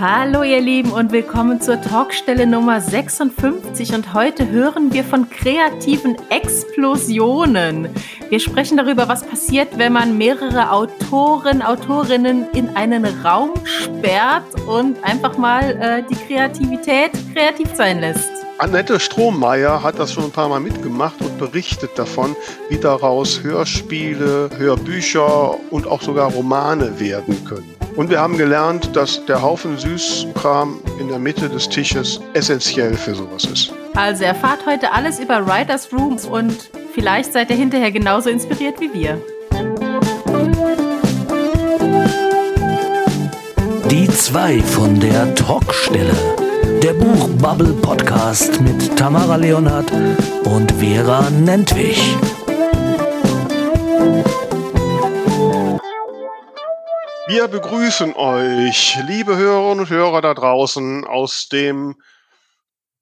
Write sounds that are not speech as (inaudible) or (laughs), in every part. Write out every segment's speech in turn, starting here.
Hallo ihr Lieben und willkommen zur Talkstelle Nummer 56 und heute hören wir von kreativen Explosionen. Wir sprechen darüber, was passiert, wenn man mehrere Autoren, Autorinnen in einen Raum sperrt und einfach mal äh, die Kreativität kreativ sein lässt. Annette Strohmeier hat das schon ein paar Mal mitgemacht und berichtet davon, wie daraus Hörspiele, Hörbücher und auch sogar Romane werden können. Und wir haben gelernt, dass der Haufen Süßkram in der Mitte des Tisches essentiell für sowas ist. Also erfahrt heute alles über Writers Rooms und vielleicht seid ihr hinterher genauso inspiriert wie wir. Die zwei von der Talkstelle. Der Buchbubble Podcast mit Tamara Leonhardt und Vera Nentwich. Wir begrüßen euch, liebe Hörerinnen und Hörer da draußen, aus dem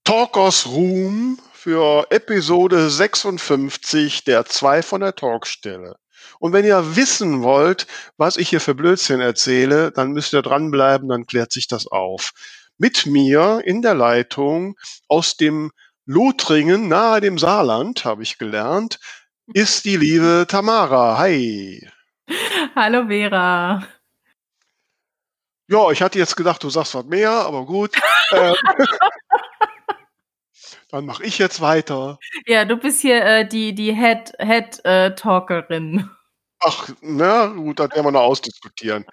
Talkers Room für Episode 56 der zwei von der Talkstelle. Und wenn ihr wissen wollt, was ich hier für Blödsinn erzähle, dann müsst ihr dranbleiben, dann klärt sich das auf mit mir in der Leitung aus dem Lothringen nahe dem Saarland, habe ich gelernt, ist die liebe Tamara. Hi. Hallo Vera. Ja, ich hatte jetzt gedacht, du sagst was mehr, aber gut. (laughs) Ähm, dann mache ich jetzt weiter. Ja, du bist hier äh, die, die Head, Head äh, Talkerin. Ach, na gut, das werden wir noch ausdiskutieren.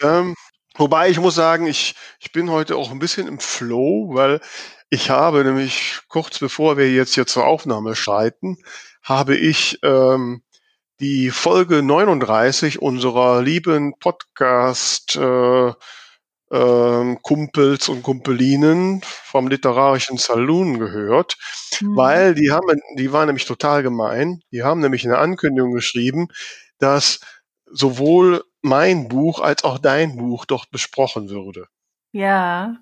Ähm, Wobei ich muss sagen, ich, ich bin heute auch ein bisschen im Flow, weil ich habe nämlich kurz bevor wir jetzt hier zur Aufnahme schreiten, habe ich ähm, die Folge 39 unserer lieben Podcast äh, äh, Kumpels und Kumpelinen vom literarischen Saloon gehört, mhm. weil die haben, die waren nämlich total gemein. Die haben nämlich eine Ankündigung geschrieben, dass sowohl mein Buch als auch dein Buch dort besprochen würde. Ja.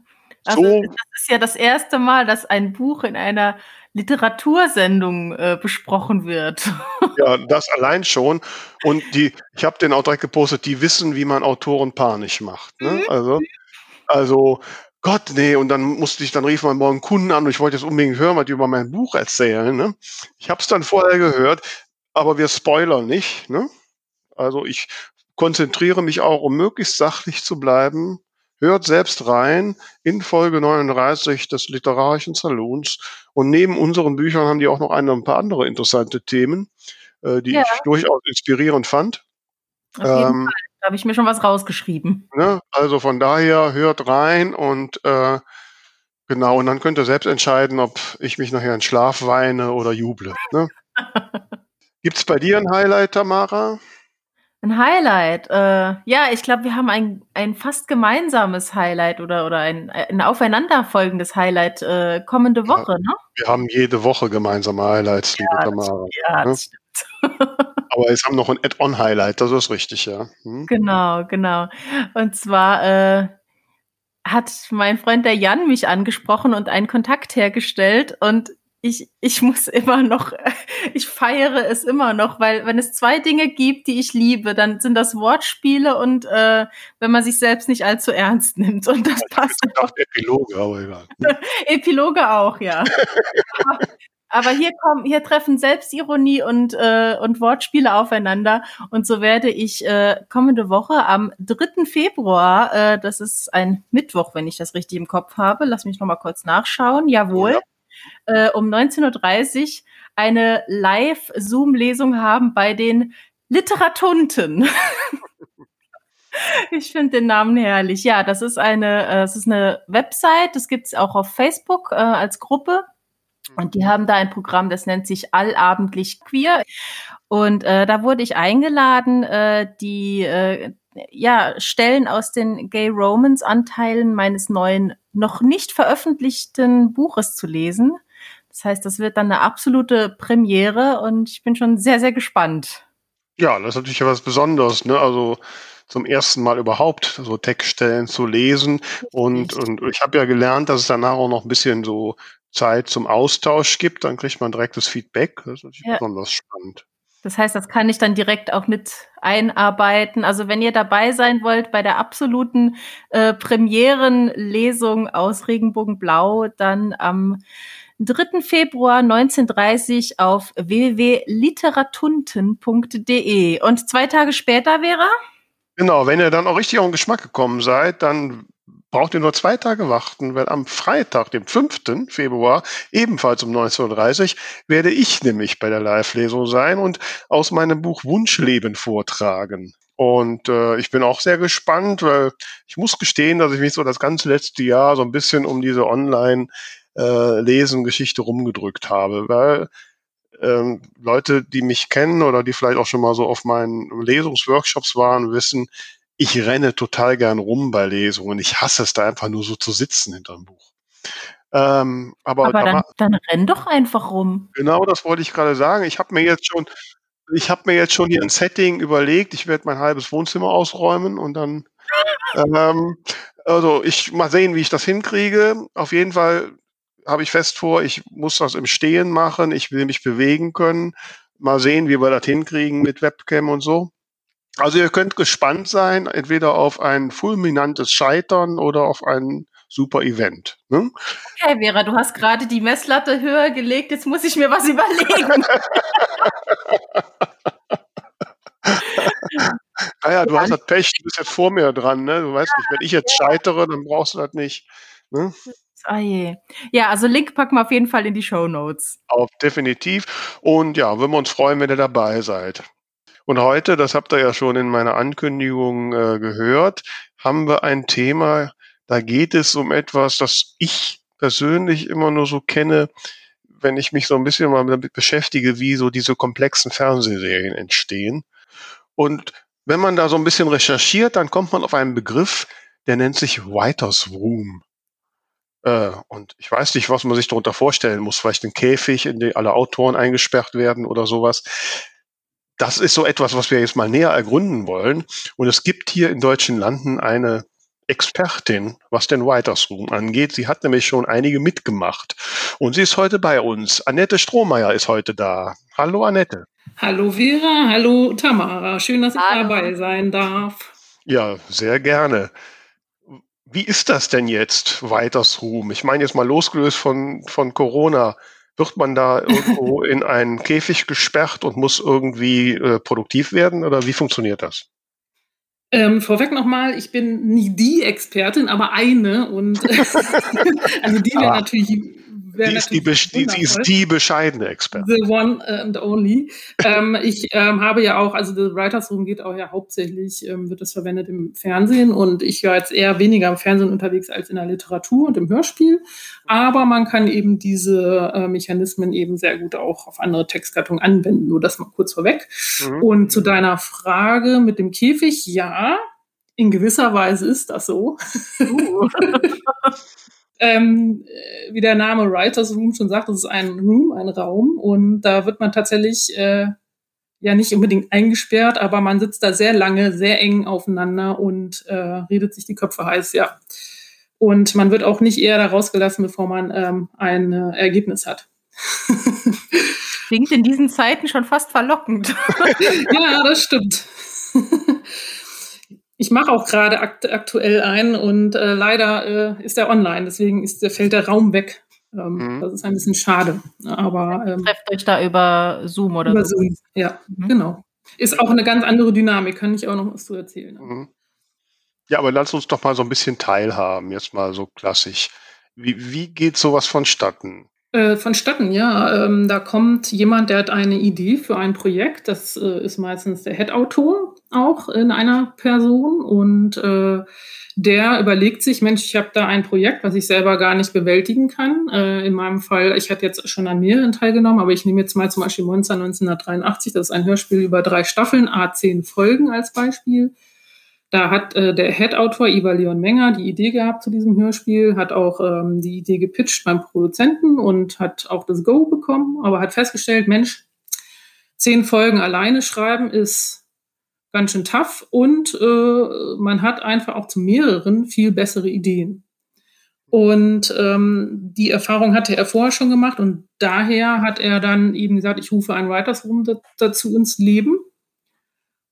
Also so, das ist ja das erste Mal, dass ein Buch in einer Literatursendung äh, besprochen wird. (laughs) Ja, das allein schon. Und die, ich habe den auch direkt gepostet, die wissen, wie man Autoren panisch macht. Ne? Mhm. Also, also, Gott, nee, und dann musste ich, dann rief man morgen Kunden an und ich wollte jetzt unbedingt hören, was die über mein Buch erzählen. Ne? Ich habe es dann vorher gehört, aber wir spoilern nicht. Ne? Also ich konzentriere mich auch, um möglichst sachlich zu bleiben. Hört selbst rein in Folge 39 des Literarischen Salons. Und neben unseren Büchern haben die auch noch ein paar andere interessante Themen, äh, die ja. ich durchaus inspirierend fand. Auf jeden ähm, Fall. Da habe ich mir schon was rausgeschrieben. Ne? Also von daher hört rein und äh, genau, und dann könnt ihr selbst entscheiden, ob ich mich nachher in Schlaf weine oder juble. Ne? (laughs) Gibt es bei dir ein Highlight, Tamara? Ein Highlight. Äh, ja, ich glaube, wir haben ein, ein fast gemeinsames Highlight oder, oder ein, ein aufeinanderfolgendes Highlight äh, kommende Woche, ja, ne? Wir haben jede Woche gemeinsame Highlights, liebe ja, Tamara. Ja, das ne? stimmt. (laughs) Aber es haben noch ein Add-on-Highlight, das ist richtig, ja. Hm? Genau, genau. Und zwar äh, hat mein Freund der Jan mich angesprochen und einen Kontakt hergestellt und ich, ich muss immer noch, (laughs) ich feiere es immer noch, weil wenn es zwei Dinge gibt, die ich liebe, dann sind das Wortspiele und äh, wenn man sich selbst nicht allzu ernst nimmt. Und das ich passt. Auch Epiloge, aber egal. (laughs) Epiloge auch, ja. aber, hier kommen, hier treffen Selbstironie und, äh, und Wortspiele aufeinander. Und so werde ich äh, kommende Woche am 3. Februar, äh, das ist ein Mittwoch, wenn ich das richtig im Kopf habe, lass mich noch mal kurz nachschauen. Jawohl. Ja äh, um 19.30 Uhr eine Live-Zoom-Lesung haben bei den Literatunten. (laughs) ich finde den Namen herrlich. Ja, das ist eine, äh, das ist eine Website, das gibt es auch auf Facebook äh, als Gruppe. Und die haben da ein Programm, das nennt sich Allabendlich Queer. Und äh, da wurde ich eingeladen, äh, die äh, ja, Stellen aus den Gay Romans Anteilen meines neuen, noch nicht veröffentlichten Buches zu lesen. Das heißt, das wird dann eine absolute Premiere und ich bin schon sehr, sehr gespannt. Ja, das ist natürlich was Besonderes, ne? Also zum ersten Mal überhaupt so Textstellen zu lesen. Und, und ich habe ja gelernt, dass es danach auch noch ein bisschen so Zeit zum Austausch gibt. Dann kriegt man direktes Feedback. Das ist natürlich ja. besonders spannend. Das heißt, das kann ich dann direkt auch mit einarbeiten. Also wenn ihr dabei sein wollt bei der absoluten äh, Premierenlesung aus Regenbogenblau, dann am 3. Februar 1930 auf www.literatunten.de. Und zwei Tage später wäre? Genau, wenn ihr dann auch richtig auf den Geschmack gekommen seid, dann braucht ihr nur zwei Tage warten, weil am Freitag, dem 5. Februar, ebenfalls um 19.30 Uhr, werde ich nämlich bei der Live-Lesung sein und aus meinem Buch Wunschleben vortragen. Und äh, ich bin auch sehr gespannt, weil ich muss gestehen, dass ich mich so das ganze letzte Jahr so ein bisschen um diese Online-Lesen-Geschichte äh, rumgedrückt habe, weil ähm, Leute, die mich kennen oder die vielleicht auch schon mal so auf meinen Lesungsworkshops waren, wissen, ich renne total gern rum bei Lesungen. Ich hasse es da einfach nur so zu sitzen hinterm Buch. Ähm, aber aber dann, dann renn doch einfach rum. Genau, das wollte ich gerade sagen. Ich habe mir jetzt schon, ich habe mir jetzt schon hier ein Setting überlegt. Ich werde mein halbes Wohnzimmer ausräumen und dann, (laughs) ähm, also ich mal sehen, wie ich das hinkriege. Auf jeden Fall habe ich fest vor, ich muss das im Stehen machen. Ich will mich bewegen können. Mal sehen, wie wir das hinkriegen mit Webcam und so. Also ihr könnt gespannt sein, entweder auf ein fulminantes Scheitern oder auf ein super Event. Ne? Okay, Vera, du hast gerade die Messlatte höher gelegt, jetzt muss ich mir was überlegen. (laughs) naja, du hast das Pech, du bist jetzt vor mir dran, ne? Du weißt ja, nicht, wenn ich jetzt ja. scheitere, dann brauchst du das nicht. Ne? Oh je. Ja, also Link packen wir auf jeden Fall in die Show Notes. Auf definitiv. Und ja, würden wir uns freuen, wenn ihr dabei seid. Und heute, das habt ihr ja schon in meiner Ankündigung äh, gehört, haben wir ein Thema, da geht es um etwas, das ich persönlich immer nur so kenne, wenn ich mich so ein bisschen mal damit beschäftige, wie so diese komplexen Fernsehserien entstehen. Und wenn man da so ein bisschen recherchiert, dann kommt man auf einen Begriff, der nennt sich Writers Room. Äh, und ich weiß nicht, was man sich darunter vorstellen muss. Vielleicht ein Käfig, in den alle Autoren eingesperrt werden oder sowas das ist so etwas, was wir jetzt mal näher ergründen wollen. Und es gibt hier in deutschen Landen eine Expertin, was den Writers Room angeht. Sie hat nämlich schon einige mitgemacht. Und sie ist heute bei uns. Annette Strohmeier ist heute da. Hallo Annette. Hallo Vera, hallo Tamara. Schön, dass ich hallo. dabei sein darf. Ja, sehr gerne. Wie ist das denn jetzt, Writers Room? Ich meine jetzt mal losgelöst von, von Corona. Wird man da irgendwo (laughs) in einen Käfig gesperrt und muss irgendwie äh, produktiv werden oder wie funktioniert das? Ähm, vorweg nochmal, ich bin nie die Expertin, aber eine und (laughs) (laughs) also die wäre ah. natürlich die ist die, die, die, ist die bescheidene Expertin. The one and only. ähm, ich ähm, habe ja auch, also The Writers Room geht auch ja hauptsächlich, ähm, wird das verwendet im Fernsehen und ich war jetzt eher weniger im Fernsehen unterwegs als in der Literatur und im Hörspiel. Aber man kann eben diese äh, Mechanismen eben sehr gut auch auf andere Textgattungen anwenden. Nur das mal kurz vorweg. Mhm. Und zu deiner Frage mit dem Käfig, ja, in gewisser Weise ist das so. Uh. (laughs) ähm, wie der Name Writers Room schon sagt, das ist ein Room, ein Raum und da wird man tatsächlich äh, ja nicht unbedingt eingesperrt, aber man sitzt da sehr lange, sehr eng aufeinander und äh, redet sich die Köpfe heiß, ja. Und man wird auch nicht eher da rausgelassen, bevor man ähm, ein äh, Ergebnis hat. (laughs) Klingt in diesen Zeiten schon fast verlockend. ja, das stimmt. (laughs) Ich mache auch gerade akt aktuell ein und äh, leider äh, ist er online, deswegen ist, fällt der Raum weg. Ähm, mhm. Das ist ein bisschen schade. Aber ähm, trefft euch da über Zoom oder über so. Zoom, ja, mhm. genau. Ist auch eine ganz andere Dynamik, kann ich auch noch was zu erzählen. Mhm. Ja, aber lass uns doch mal so ein bisschen teilhaben, jetzt mal so klassisch. Wie, wie geht sowas vonstatten? Äh, vonstatten, ja. Ähm, da kommt jemand, der hat eine Idee für ein Projekt. Das äh, ist meistens der Head-Autor auch in einer Person und äh, der überlegt sich, Mensch, ich habe da ein Projekt, was ich selber gar nicht bewältigen kann. Äh, in meinem Fall, ich hatte jetzt schon an mehreren teilgenommen, aber ich nehme jetzt mal zum Beispiel Monster 1983, das ist ein Hörspiel über drei Staffeln, A10 Folgen als Beispiel. Da hat äh, der Head-Autor Iva Leon Menger die Idee gehabt zu diesem Hörspiel, hat auch ähm, die Idee gepitcht beim Produzenten und hat auch das Go bekommen, aber hat festgestellt, Mensch, zehn Folgen alleine schreiben ist ganz schön tough und äh, man hat einfach auch zu mehreren viel bessere Ideen. Und ähm, die Erfahrung hatte er vorher schon gemacht und daher hat er dann eben gesagt, ich rufe einen Writers Room dazu ins Leben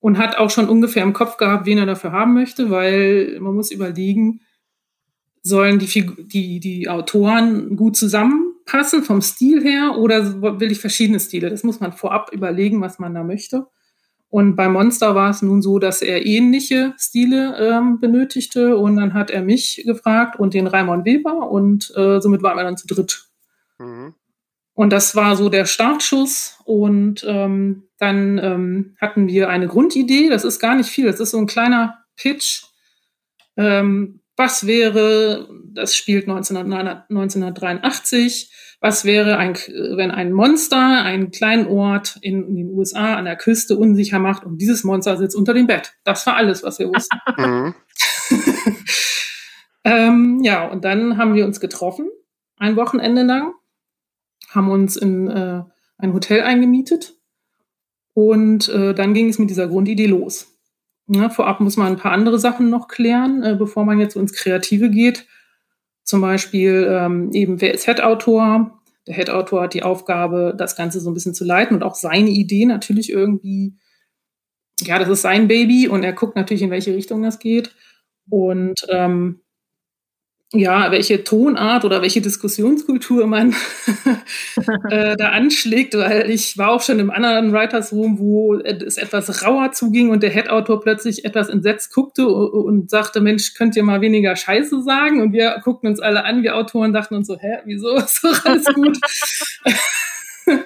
und hat auch schon ungefähr im Kopf gehabt, wen er dafür haben möchte, weil man muss überlegen, sollen die, die, die Autoren gut zusammenpassen vom Stil her oder will ich verschiedene Stile? Das muss man vorab überlegen, was man da möchte. Und bei Monster war es nun so, dass er ähnliche Stile ähm, benötigte. Und dann hat er mich gefragt und den Raimon Weber. Und äh, somit waren wir dann zu dritt. Mhm. Und das war so der Startschuss. Und ähm, dann ähm, hatten wir eine Grundidee. Das ist gar nicht viel. Das ist so ein kleiner Pitch. Ähm, was wäre, das spielt 1983, was wäre, ein, wenn ein Monster einen kleinen Ort in, in, den USA an der Küste unsicher macht und dieses Monster sitzt unter dem Bett? Das war alles, was wir wussten. (laughs) Mhm. (laughs) ähm, ja, und dann haben wir uns getroffen, ein Wochenende lang, haben uns in äh, ein Hotel eingemietet und äh, dann ging es mit dieser Grundidee los. Ja, vorab muss man ein paar andere Sachen noch klären, äh, bevor man jetzt ins Kreative geht. Zum Beispiel ähm, eben, wer ist Head-Autor? Der Head-Autor hat die Aufgabe, das Ganze so ein bisschen zu leiten und auch seine Idee natürlich irgendwie, ja, das ist sein Baby und er guckt natürlich, in welche Richtung das geht. Und ähm, ja, welche Tonart oder welche Diskussionskultur man (laughs) äh, da anschlägt, weil ich war auch schon im anderen Writers Room, wo es etwas rauer zuging und der Head-Autor plötzlich etwas entsetzt guckte und sagte, Mensch, könnt ihr mal weniger Scheiße sagen? Und wir guckten uns alle an, wir Autoren dachten uns so, hä, wieso (laughs) ist doch alles gut? (laughs)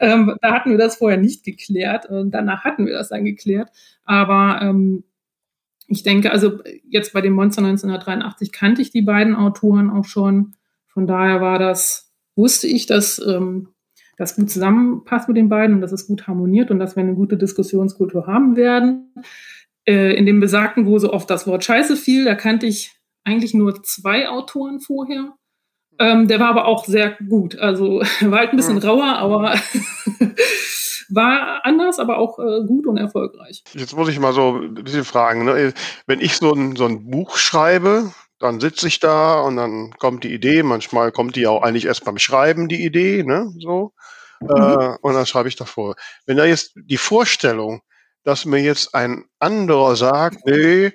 ähm, da hatten wir das vorher nicht geklärt und danach hatten wir das dann geklärt. Aber ähm, ich denke, also jetzt bei dem Monster 1983 kannte ich die beiden Autoren auch schon. Von daher war das, wusste ich, dass ähm, das gut zusammenpasst mit den beiden und dass es gut harmoniert und dass wir eine gute Diskussionskultur haben werden. Äh, in dem Besagten, wo so oft das Wort Scheiße fiel, da kannte ich eigentlich nur zwei Autoren vorher. Ähm, der war aber auch sehr gut. Also (laughs) war halt ein bisschen rauer, aber (laughs) war anders, aber auch äh, gut und erfolgreich. Jetzt muss ich mal so ein bisschen fragen. Ne? Wenn ich so ein, so ein Buch schreibe, dann sitze ich da und dann kommt die Idee. Manchmal kommt die auch eigentlich erst beim Schreiben, die Idee, ne? So. Mhm. Äh, und dann schreibe ich davor. Wenn da jetzt die Vorstellung, dass mir jetzt ein anderer sagt, nee,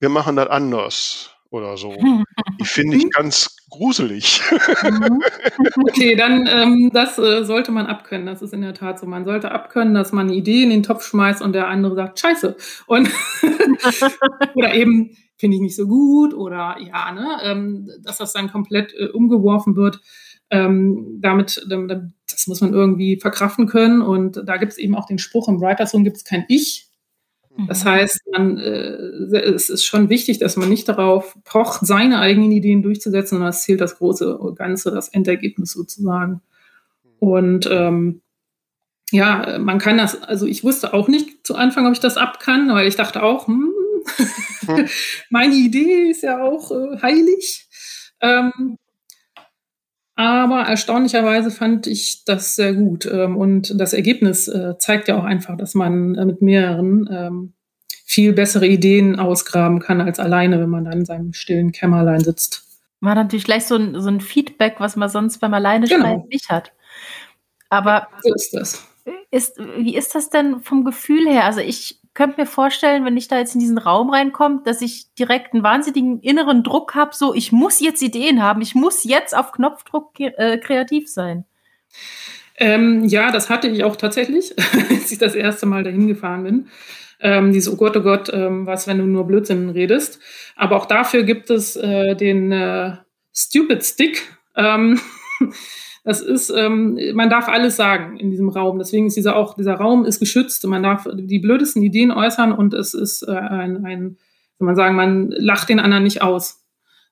wir machen das anders oder so. (laughs) Die finde ich ganz gruselig. Mhm. (laughs) Okay, dann ähm, das äh, sollte man abkönnen. Das ist in der Tat so. Man sollte abkönnen, dass man eine Idee in den Topf schmeißt und der andere sagt, scheiße. Und (laughs) oder eben finde ich nicht so gut oder ja, ne, ähm, dass das dann komplett äh, umgeworfen wird. Ähm, damit, das muss man irgendwie verkraften können. Und da gibt es eben auch den Spruch, im Writers Room gibt es kein Ich, das mhm. heißt, man, äh, es ist schon wichtig, dass man nicht darauf pocht, seine eigenen Ideen durchzusetzen, sondern es zählt das große Ganze, das Endergebnis sozusagen. Und ähm, ja, man kann das, also ich wusste auch nicht zu Anfang, ob ich das ab kann, weil ich dachte auch, hm, hm. (laughs) meine Idee ist ja auch äh, heilig. Ähm, aber erstaunlicherweise fand ich das sehr gut. Ähm, und das Ergebnis äh, zeigt ja auch einfach, dass man äh, mit mehreren ähm, viel bessere Ideen ausgraben kann als alleine, wenn man dann in seinem stillen Kämmerlein sitzt. Hat natürlich gleich so ein, so ein Feedback, was man sonst beim alleine genau. nicht hat. Aber so ist das. Ist, wie ist das denn vom Gefühl her? Also ich könnte mir vorstellen, wenn ich da jetzt in diesen Raum reinkomme, dass ich direkt einen wahnsinnigen inneren Druck habe, so ich muss jetzt Ideen haben, ich muss jetzt auf Knopfdruck äh, kreativ sein. Ähm, ja, das hatte ich auch tatsächlich, (laughs) als ich das erste Mal dahin gefahren bin. Ähm, dieses, oh Gott, oh Gott, ähm, was, wenn du nur Blödsinn redest. Aber auch dafür gibt es äh, den äh, Stupid Stick. (laughs) Das ist, ähm, man darf alles sagen in diesem Raum. Deswegen ist dieser auch, dieser Raum ist geschützt. Man darf die blödesten Ideen äußern und es ist äh, ein, ein, kann man sagen, man lacht den anderen nicht aus.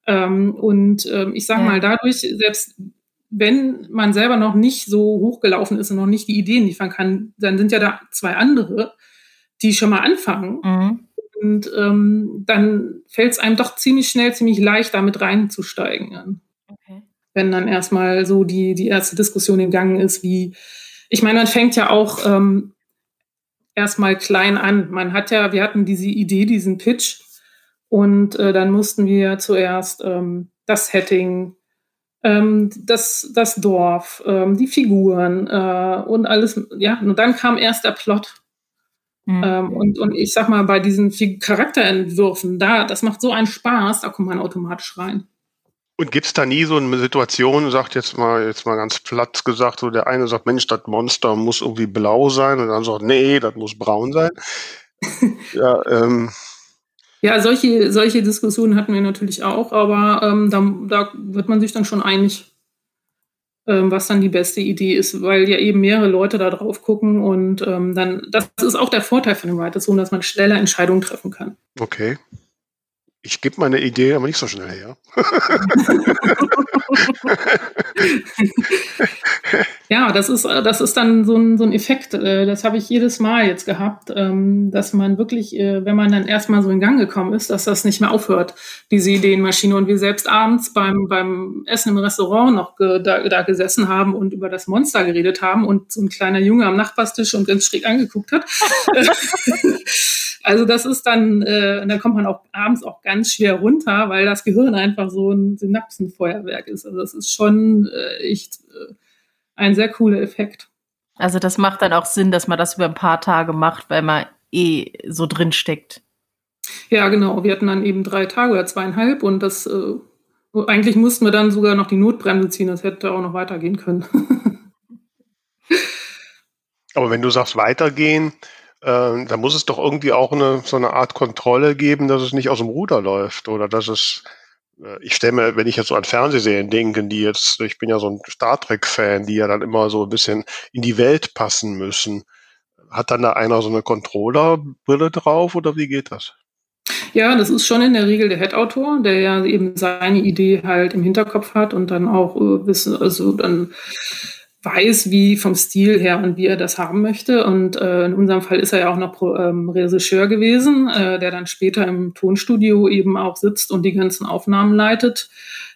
Ähm, und ähm, ich sage ja. mal, dadurch, selbst wenn man selber noch nicht so hochgelaufen ist und noch nicht die Ideen liefern kann, dann sind ja da zwei andere, die schon mal anfangen. Mhm. Und ähm, dann fällt es einem doch ziemlich schnell, ziemlich leicht, damit reinzusteigen wenn dann erstmal so die, die erste Diskussion in Gang ist, wie, ich meine, man fängt ja auch ähm, erstmal klein an. Man hat ja, wir hatten diese Idee, diesen Pitch und äh, dann mussten wir zuerst ähm, das Setting, ähm, das, das Dorf, ähm, die Figuren äh, und alles. Ja, und dann kam erst der Plot. Mhm. Ähm, und, und ich sag mal, bei diesen Charakterentwürfen, da, das macht so einen Spaß, da kommt man automatisch rein. Und gibt es da nie so eine Situation, sagt jetzt mal, jetzt mal ganz platt gesagt, so der eine sagt, Mensch, das Monster muss irgendwie blau sein und dann sagt, nee, das muss braun sein. (laughs) ja, ähm. ja, solche, solche Diskussionen hatten wir natürlich auch, aber ähm, da, da wird man sich dann schon einig, ähm, was dann die beste Idee ist, weil ja eben mehrere Leute da drauf gucken und ähm, dann, das ist auch der Vorteil von dem Writer Zone, dass man schneller Entscheidungen treffen kann. Okay. Ich gebe meine Idee aber nicht so schnell her. (laughs) (laughs) ja, das ist, das ist dann so ein, so ein Effekt. Äh, das habe ich jedes Mal jetzt gehabt, ähm, dass man wirklich, äh, wenn man dann erstmal so in Gang gekommen ist, dass das nicht mehr aufhört, diese Ideenmaschine. Und wir selbst abends beim, beim Essen im Restaurant noch da, da gesessen haben und über das Monster geredet haben und so ein kleiner Junge am Nachbarstisch und ganz schräg angeguckt hat. (laughs) Also das ist dann, äh, da kommt man auch abends auch ganz schwer runter, weil das Gehirn einfach so ein Synapsenfeuerwerk ist. Also das ist schon äh, echt äh, ein sehr cooler Effekt. Also das macht dann auch Sinn, dass man das über ein paar Tage macht, weil man eh so drin steckt. Ja, genau. Wir hatten dann eben drei Tage oder zweieinhalb und das äh, eigentlich mussten wir dann sogar noch die Notbremse ziehen. Das hätte auch noch weitergehen können. (laughs) Aber wenn du sagst weitergehen, äh, da muss es doch irgendwie auch eine, so eine Art Kontrolle geben, dass es nicht aus dem Ruder läuft oder dass es, ich stelle mir, wenn ich jetzt so an Fernsehserien denke, die jetzt, ich bin ja so ein Star Trek-Fan, die ja dann immer so ein bisschen in die Welt passen müssen. Hat dann da einer so eine Controllerbrille drauf oder wie geht das? Ja, das ist schon in der Regel der Head-Autor, der ja eben seine Idee halt im Hinterkopf hat und dann auch äh, wissen, also dann weiß, wie vom Stil her und wie er das haben möchte. Und äh, in unserem Fall ist er ja auch noch Pro, ähm, Regisseur gewesen, äh, der dann später im Tonstudio eben auch sitzt und die ganzen Aufnahmen leitet.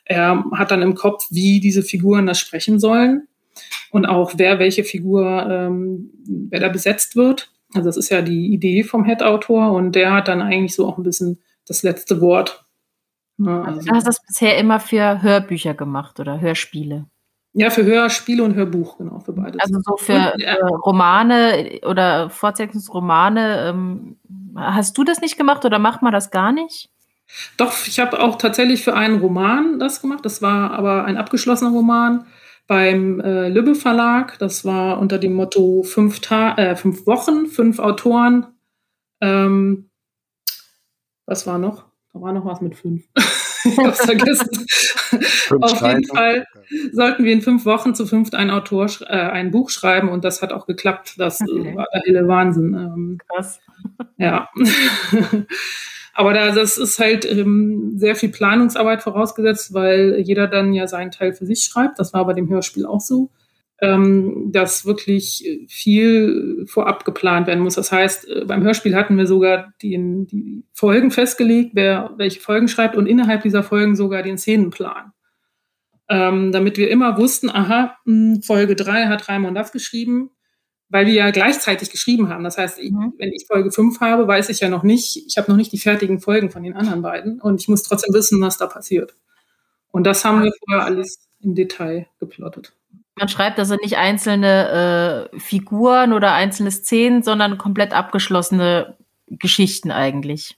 Er hat dann im Kopf, wie diese Figuren das sprechen sollen und auch wer welche Figur, ähm, wer da besetzt wird. Also das ist ja die Idee vom Head-Autor und der hat dann eigentlich so auch ein bisschen das letzte Wort. Ja, also du hast das bisher immer für Hörbücher gemacht oder Hörspiele? Ja, für Hörspiele und Hörbuch, genau, für beides. Also so für und, äh, Romane oder Fortsetzungsromane, ähm, hast du das nicht gemacht oder macht man das gar nicht? Doch, ich habe auch tatsächlich für einen Roman das gemacht. Das war aber ein abgeschlossener Roman beim äh, Lübbe Verlag. Das war unter dem Motto fünf, Ta äh, fünf Wochen, fünf Autoren. Ähm, was war noch? Da war noch was mit fünf. (laughs) (laughs) es vergessen. Auf jeden Fall sollten wir in fünf Wochen zu fünft ein Autor äh, ein Buch schreiben und das hat auch geklappt. Das okay. war der helle Wahnsinn. Ähm, Krass. Ja. (laughs) Aber da, das ist halt ähm, sehr viel Planungsarbeit vorausgesetzt, weil jeder dann ja seinen Teil für sich schreibt. Das war bei dem Hörspiel auch so ähm, dass wirklich viel vorab geplant werden muss. Das heißt, äh, beim Hörspiel hatten wir sogar die, die Folgen festgelegt, wer welche Folgen schreibt und innerhalb dieser Folgen sogar den Szenenplan. Ähm, damit wir immer wussten, aha, hm, Folge 3 hat Raimund das geschrieben, weil wir ja gleichzeitig geschrieben haben. Das heißt, ich, mhm. wenn ich Folge 5 habe, weiß ich ja noch nicht, ich habe noch nicht die fertigen Folgen von den anderen beiden und ich muss trotzdem wissen, was da passiert. Und das haben wir vorher alles im Detail geplottet. Man schreibt also nicht einzelne äh, Figuren oder einzelne Szenen, sondern komplett abgeschlossene Geschichten eigentlich.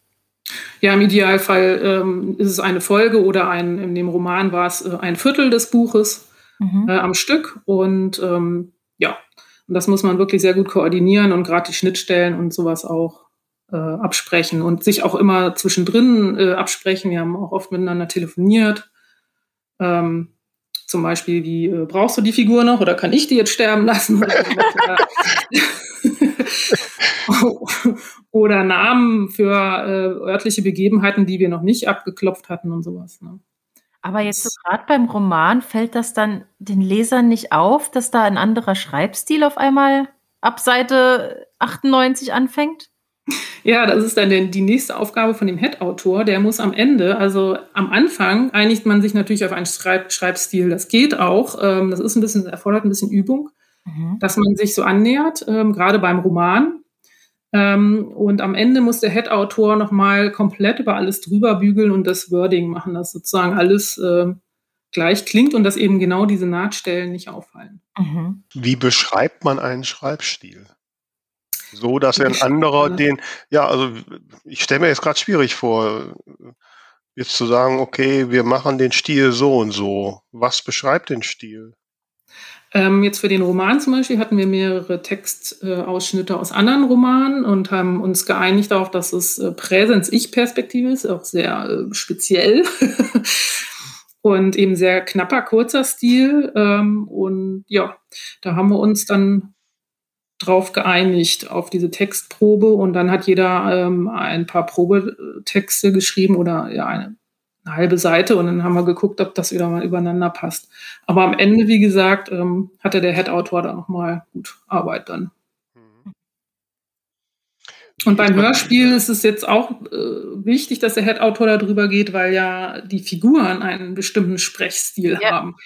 Ja, im Idealfall ähm, ist es eine Folge oder ein, in dem Roman war es äh, ein Viertel des Buches mhm. äh, am Stück. Und ähm, ja, und das muss man wirklich sehr gut koordinieren und gerade die Schnittstellen und sowas auch äh, absprechen und sich auch immer zwischendrin äh, absprechen. Wir haben auch oft miteinander telefoniert. Ähm, zum Beispiel, wie äh, brauchst du die Figur noch oder kann ich die jetzt sterben lassen? (laughs) (laughs) oder Namen für äh, örtliche Begebenheiten, die wir noch nicht abgeklopft hatten und sowas. Ne? Aber jetzt so gerade beim Roman fällt das dann den Lesern nicht auf, dass da ein anderer Schreibstil auf einmal ab Seite 98 anfängt? Ja, das ist dann die nächste Aufgabe von dem Head-Autor. Der muss am Ende, also am Anfang, einigt man sich natürlich auf einen Schreib Schreibstil. Das geht auch. Ähm, das ist ein bisschen, erfordert ein bisschen Übung, mhm. dass man sich so annähert, ähm, gerade beim Roman. Ähm, und am Ende muss der Head-Autor nochmal komplett über alles drüber bügeln und das Wording machen, dass sozusagen alles gleich klingt und dass eben genau diese Nahtstellen nicht auffallen. Mhm. Wie beschreibt man einen Schreibstil? So, dass ein anderer den, ja, also ich stelle mir jetzt gerade schwierig vor, jetzt zu sagen, okay, wir machen den Stil so und so. Was beschreibt den Stil? Ähm, jetzt für den Roman zum Beispiel hatten wir mehrere Textausschnitte aus anderen Romanen und haben uns geeinigt darauf, dass es äh, Präsens-Ich-Perspektive ist, auch sehr äh, speziell (laughs) und eben sehr knapper, kurzer Stil. Ähm, und ja, da haben wir uns dann drauf geeinigt auf diese Textprobe und dann hat jeder ähm, ein paar Probetexte geschrieben oder ja eine, eine, halbe Seite und dann haben wir geguckt, ob das wieder mal übereinander passt. Aber am Ende, wie gesagt, ähm, hatte der Head-Autor da nochmal gut Arbeit dann. Mhm. Und beim Hörspiel ist es jetzt auch äh, wichtig, dass der Head-Autor darüber geht, weil ja die Figuren einen bestimmten Sprechstil ja. haben.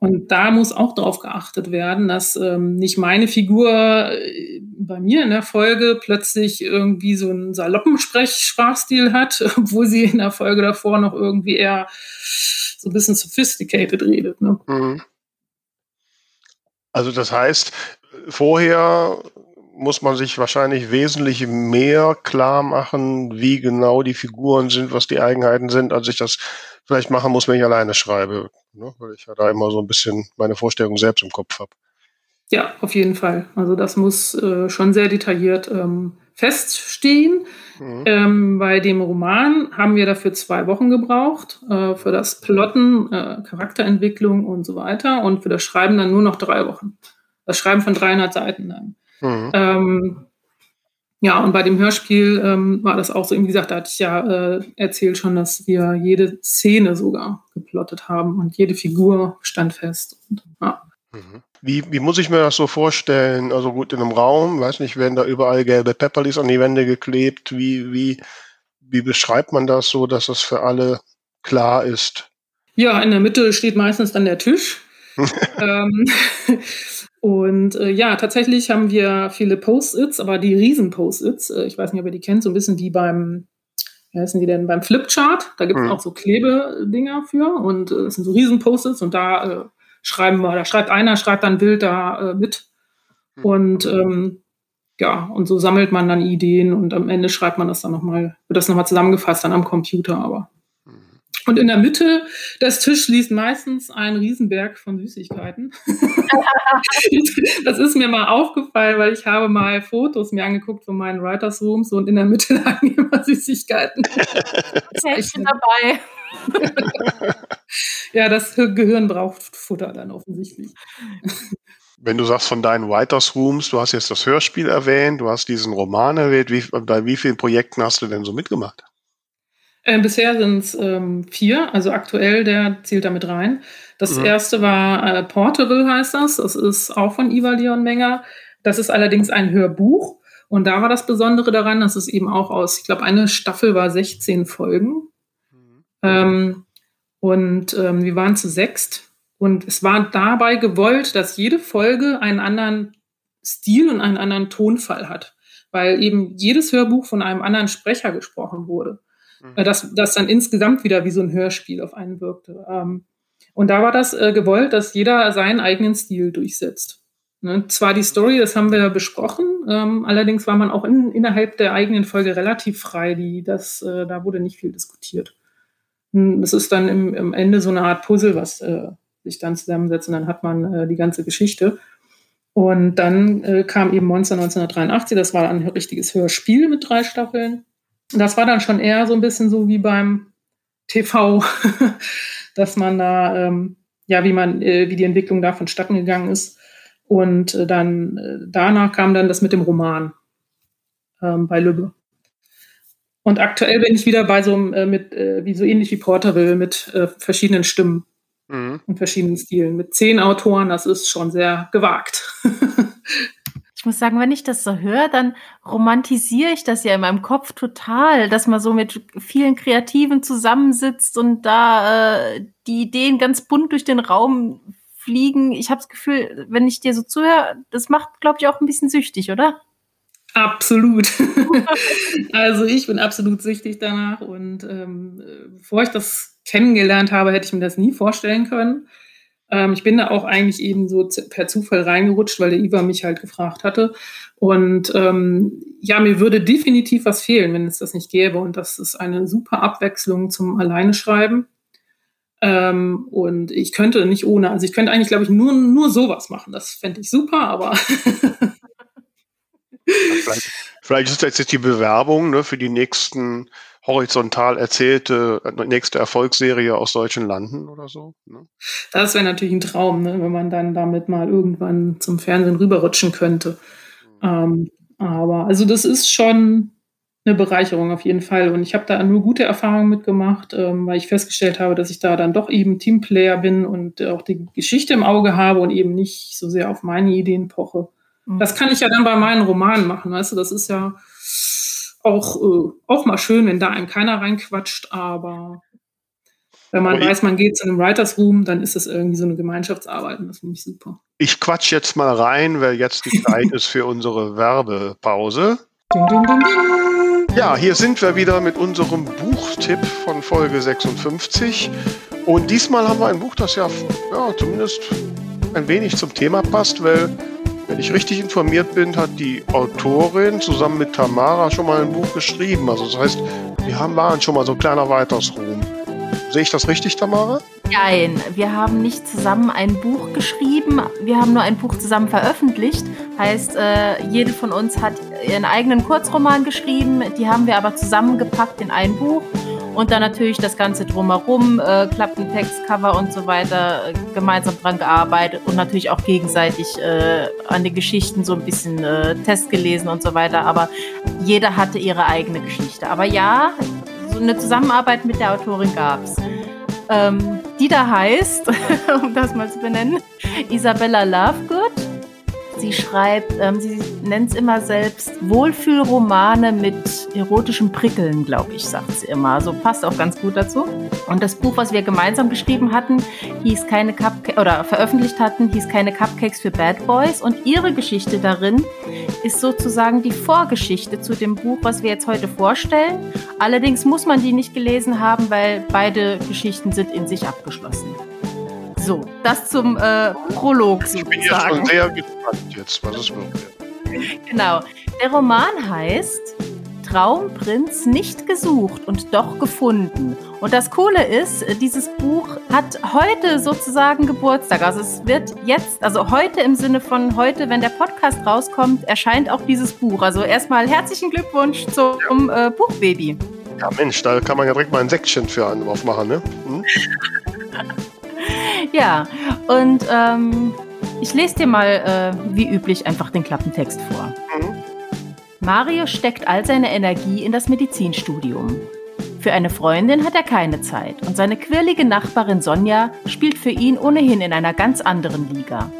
Und da muss auch darauf geachtet werden, dass ähm, nicht meine Figur äh, bei mir in der Folge plötzlich irgendwie so einen saloppen Sprachstil hat, (laughs) obwohl sie in der Folge davor noch irgendwie eher so ein bisschen sophisticated redet. Ne? Mhm. Also das heißt, vorher muss man sich wahrscheinlich wesentlich mehr klar machen, wie genau die Figuren sind, was die Eigenheiten sind, als ich das vielleicht machen muss, wenn ich alleine schreibe. Ne? Weil ich ja da immer so ein bisschen meine Vorstellung selbst im Kopf habe. Ja, auf jeden Fall. Also das muss äh, schon sehr detailliert ähm, feststehen. Mhm. Ähm, bei dem Roman haben wir dafür zwei Wochen gebraucht, äh, für das Plotten, äh, Charakterentwicklung und so weiter und für das Schreiben dann nur noch drei Wochen. Das Schreiben von 300 Seiten dann. Mhm. Ähm, ja, und bei dem Hörspiel ähm, war das auch so, wie gesagt, da hatte ich ja äh, erzählt schon, dass wir jede Szene sogar geplottet haben und jede Figur stand fest. Und, ja. Mhm. Wie, wie muss ich mir das so vorstellen? Also gut, in einem Raum, weiß nicht, werden da überall gelbe Pepperlis an die Wände geklebt. Wie, wie, wie beschreibt man das so, dass das für alle klar ist? Ja, in der Mitte steht meistens dann der Tisch. (laughs) ähm, (laughs) und äh, ja, tatsächlich haben wir viele Post-its, aber die Riesen-Post-its, äh, ich weiß nicht, ob ihr die kennt, so ein bisschen wie beim, wie heißen die denn, beim Flipchart. Da gibt es mhm. auch so Klebedinger für und äh, das sind so Riesen-Post-its und da äh, schreiben wir, da schreibt einer, schreibt dann ein Bild da äh, mit. Mhm. Und ähm, ja, und so sammelt man dann Ideen und am Ende schreibt man das dann nochmal, wird das nochmal zusammengefasst dann am Computer, aber und in der Mitte des Tisches liegt meistens ein Riesenberg von Süßigkeiten. (laughs) das ist mir mal aufgefallen, weil ich habe mal Fotos mir angeguckt von meinen Writers Rooms und in der Mitte (laughs) lagen immer Süßigkeiten. Ich bin dabei. (laughs) ja, das Gehirn braucht Futter dann offensichtlich. Wenn du sagst von deinen Writers Rooms, du hast jetzt das Hörspiel erwähnt, du hast diesen Roman erwähnt, wie, bei wie vielen Projekten hast du denn so mitgemacht? Äh, bisher sind es ähm, vier, also aktuell, der zählt damit rein. Das mhm. erste war äh, Portable heißt das. Das ist auch von Iva Leon Menger. Das ist allerdings ein Hörbuch. Und da war das Besondere daran, dass es eben auch aus, ich glaube, eine Staffel war 16 Folgen. Mhm. Ähm, und ähm, wir waren zu sechst. Und es war dabei gewollt, dass jede Folge einen anderen Stil und einen anderen Tonfall hat. Weil eben jedes Hörbuch von einem anderen Sprecher gesprochen wurde. Mhm. dass das dann insgesamt wieder wie so ein Hörspiel auf einen wirkte. Ähm, und da war das äh, gewollt, dass jeder seinen eigenen Stil durchsetzt. Ne? Zwar die Story, das haben wir besprochen, ähm, allerdings war man auch in, innerhalb der eigenen Folge relativ frei. Die, das, äh, da wurde nicht viel diskutiert. Hm, das ist dann im, im Ende so eine Art Puzzle, was äh, sich dann zusammensetzt und dann hat man äh, die ganze Geschichte. Und dann äh, kam eben Monster 1983, das war ein richtiges Hörspiel mit drei Staffeln. Das war dann schon eher so ein bisschen so wie beim TV, (laughs) dass man da, ähm, ja, wie man, äh, wie die Entwicklung da vonstatten gegangen ist. Und äh, dann äh, danach kam dann das mit dem Roman ähm, bei Lübbe. Und aktuell bin ich wieder bei so einem, äh, mit, äh, wie so ähnlich wie Porterville, mit äh, verschiedenen Stimmen mhm. und verschiedenen Stilen. Mit zehn Autoren, das ist schon sehr gewagt. (laughs) Ich muss sagen, wenn ich das so höre, dann romantisiere ich das ja in meinem Kopf total, dass man so mit vielen Kreativen zusammensitzt und da äh, die Ideen ganz bunt durch den Raum fliegen. Ich habe das Gefühl, wenn ich dir so zuhöre, das macht, glaube ich, auch ein bisschen süchtig, oder? Absolut. (laughs) (laughs) also ich bin absolut süchtig danach und ähm, bevor ich das kennengelernt habe, hätte ich mir das nie vorstellen können. Ähm, ich bin da auch eigentlich eben so per Zufall reingerutscht, weil der Iva mich halt gefragt hatte. Und ähm, ja, mir würde definitiv was fehlen, wenn es das nicht gäbe. Und das ist eine super Abwechslung zum Alleine schreiben. Ähm, und ich könnte nicht ohne, also ich könnte eigentlich, glaube ich, nur, nur sowas machen. Das fände ich super, aber. (laughs) vielleicht, vielleicht, ist das jetzt die Bewerbung ne, für die nächsten horizontal erzählte äh, nächste Erfolgsserie aus deutschen Landen oder so. Ne? Das wäre natürlich ein Traum, ne, wenn man dann damit mal irgendwann zum Fernsehen rüberrutschen könnte. Mhm. Ähm, aber also das ist schon eine Bereicherung auf jeden Fall. Und ich habe da nur gute Erfahrungen mitgemacht, ähm, weil ich festgestellt habe, dass ich da dann doch eben Teamplayer bin und auch die Geschichte im Auge habe und eben nicht so sehr auf meine Ideen poche. Mhm. Das kann ich ja dann bei meinen Romanen machen, weißt du, das ist ja auch, äh, auch mal schön, wenn da einem keiner reinquatscht, aber wenn man weiß, man geht zu einem Writers Room, dann ist das irgendwie so eine Gemeinschaftsarbeit und das finde ich super. Ich quatsch jetzt mal rein, weil jetzt die Zeit ist für unsere Werbepause. Ding, ding, ding, ja, hier sind wir wieder mit unserem Buchtipp von Folge 56. Und diesmal haben wir ein Buch, das ja, ja zumindest ein wenig zum Thema passt, weil wenn ich richtig informiert bin, hat die Autorin zusammen mit Tamara schon mal ein Buch geschrieben. Also das heißt, die haben waren schon mal so ein kleiner Weitersruhm. Sehe ich das richtig, Tamara? Nein, wir haben nicht zusammen ein Buch geschrieben. Wir haben nur ein Buch zusammen veröffentlicht. Heißt, äh, jede von uns hat ihren eigenen Kurzroman geschrieben. Die haben wir aber zusammengepackt in ein Buch und dann natürlich das Ganze drumherum, äh, Klappentext, Cover und so weiter, gemeinsam dran gearbeitet und natürlich auch gegenseitig äh, an den Geschichten so ein bisschen äh, Test gelesen und so weiter. Aber jeder hatte ihre eigene Geschichte. Aber ja, so eine Zusammenarbeit mit der Autorin gab es. Ähm, die da heißt, (laughs) um das mal zu benennen, Isabella Lovegood. Sie schreibt, ähm, sie nennt es immer selbst Wohlfühlromane mit erotischem Prickeln, glaube ich, sagt sie immer. Also passt auch ganz gut dazu. Und das Buch, was wir gemeinsam geschrieben hatten, hieß keine Cupcakes oder veröffentlicht hatten, hieß keine Cupcakes für Bad Boys. Und ihre Geschichte darin ist sozusagen die Vorgeschichte zu dem Buch, was wir jetzt heute vorstellen. Allerdings muss man die nicht gelesen haben, weil beide Geschichten sind in sich abgeschlossen. So, das zum äh, Prolog sozusagen. Ich bin jetzt schon sehr gespannt jetzt, was es wird. Genau. Der Roman heißt Traumprinz nicht gesucht und doch gefunden. Und das Coole ist, dieses Buch hat heute sozusagen Geburtstag. Also es wird jetzt, also heute im Sinne von heute, wenn der Podcast rauskommt, erscheint auch dieses Buch. Also erstmal herzlichen Glückwunsch zum äh, Buchbaby. Ja Mensch, da kann man ja direkt mal ein Säckchen für einen aufmachen, ne? Hm? (laughs) Ja, und ähm, ich lese dir mal äh, wie üblich einfach den Klappentext vor. Mhm. Mario steckt all seine Energie in das Medizinstudium. Für eine Freundin hat er keine Zeit und seine quirlige Nachbarin Sonja spielt für ihn ohnehin in einer ganz anderen Liga.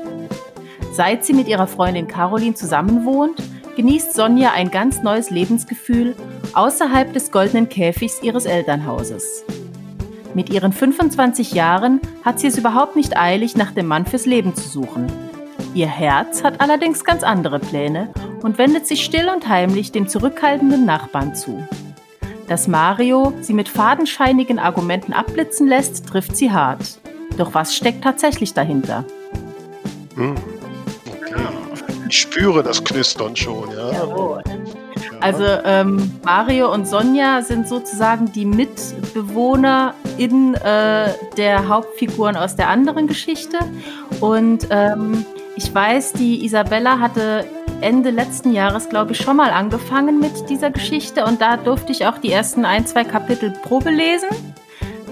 Seit sie mit ihrer Freundin Caroline zusammenwohnt, genießt Sonja ein ganz neues Lebensgefühl außerhalb des goldenen Käfigs ihres Elternhauses. Mit ihren 25 Jahren hat sie es überhaupt nicht eilig, nach dem Mann fürs Leben zu suchen. Ihr Herz hat allerdings ganz andere Pläne und wendet sich still und heimlich dem zurückhaltenden Nachbarn zu. Dass Mario sie mit fadenscheinigen Argumenten abblitzen lässt, trifft sie hart. Doch was steckt tatsächlich dahinter? Hm. Okay. Ich spüre das Knistern schon, ja. Jawohl. Also ähm, Mario und Sonja sind sozusagen die Mitbewohner in äh, der Hauptfiguren aus der anderen Geschichte. Und ähm, ich weiß, die Isabella hatte Ende letzten Jahres, glaube ich, schon mal angefangen mit dieser Geschichte und da durfte ich auch die ersten ein, zwei Kapitel Probe lesen.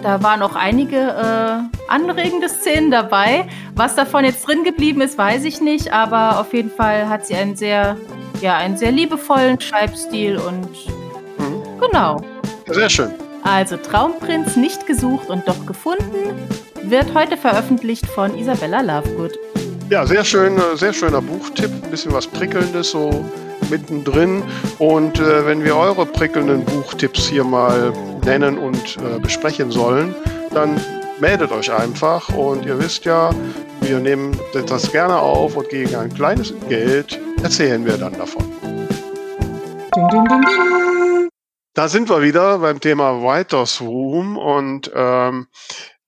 Da waren auch einige äh, anregende Szenen dabei. Was davon jetzt drin geblieben ist, weiß ich nicht, aber auf jeden Fall hat sie einen sehr ja, einen sehr liebevollen Schreibstil und mhm. genau. Sehr schön. Also Traumprinz nicht gesucht und doch gefunden wird heute veröffentlicht von Isabella Lovegood. Ja, sehr schön, äh, sehr schöner Buchtipp, ein bisschen was prickelndes so mittendrin. Und äh, wenn wir eure prickelnden Buchtipps hier mal nennen und äh, besprechen sollen, dann meldet euch einfach und ihr wisst ja, wir nehmen das gerne auf und gegen ein kleines Geld erzählen wir dann davon. Ding, ding, ding, ding. Da sind wir wieder beim Thema Writers Room und ähm,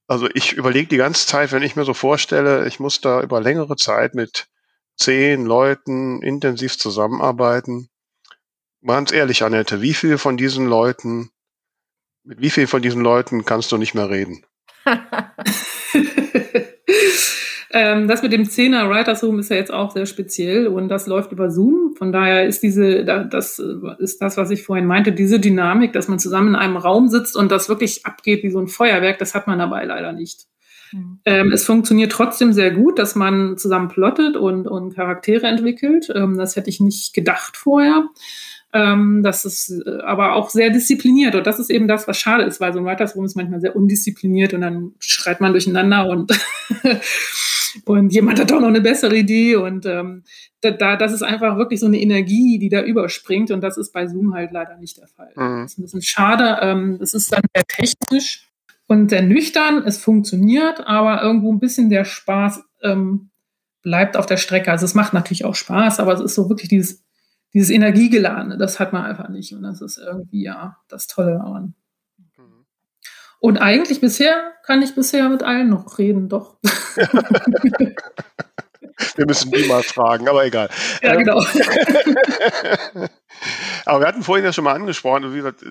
also ich überlege die ganze Zeit, wenn ich mir so vorstelle, ich muss da über längere Zeit mit zehn Leuten intensiv zusammenarbeiten. Ganz ehrlich, Annette, wie viele von diesen Leuten, mit wie vielen von diesen Leuten kannst du nicht mehr reden? (laughs) Ähm, das mit dem Zehner Writers Room ist ja jetzt auch sehr speziell und das läuft über Zoom. Von daher ist diese, das ist das, was ich vorhin meinte, diese Dynamik, dass man zusammen in einem Raum sitzt und das wirklich abgeht wie so ein Feuerwerk, das hat man dabei leider nicht. Mhm. Ähm, es funktioniert trotzdem sehr gut, dass man zusammen plottet und, und Charaktere entwickelt. Ähm, das hätte ich nicht gedacht vorher. Ähm, das ist äh, aber auch sehr diszipliniert und das ist eben das, was schade ist, weil so ein Writers Room ist manchmal sehr undiszipliniert und dann schreit man durcheinander und (laughs) und jemand hat auch noch eine bessere Idee und ähm, da, da, das ist einfach wirklich so eine Energie, die da überspringt und das ist bei Zoom halt leider nicht der Fall. Mhm. Das ist ein bisschen schade. Ähm, das ist dann sehr technisch und sehr nüchtern. Es funktioniert, aber irgendwo ein bisschen der Spaß ähm, bleibt auf der Strecke. Also es macht natürlich auch Spaß, aber es ist so wirklich dieses dieses Energiegeladene, das hat man einfach nicht und das ist irgendwie ja das Tolle daran. Und eigentlich bisher kann ich bisher mit allen noch reden, doch. (laughs) wir müssen die mal fragen, aber egal. (laughs) Ja, genau. (laughs) aber wir hatten vorhin ja schon mal angesprochen, wie gesagt,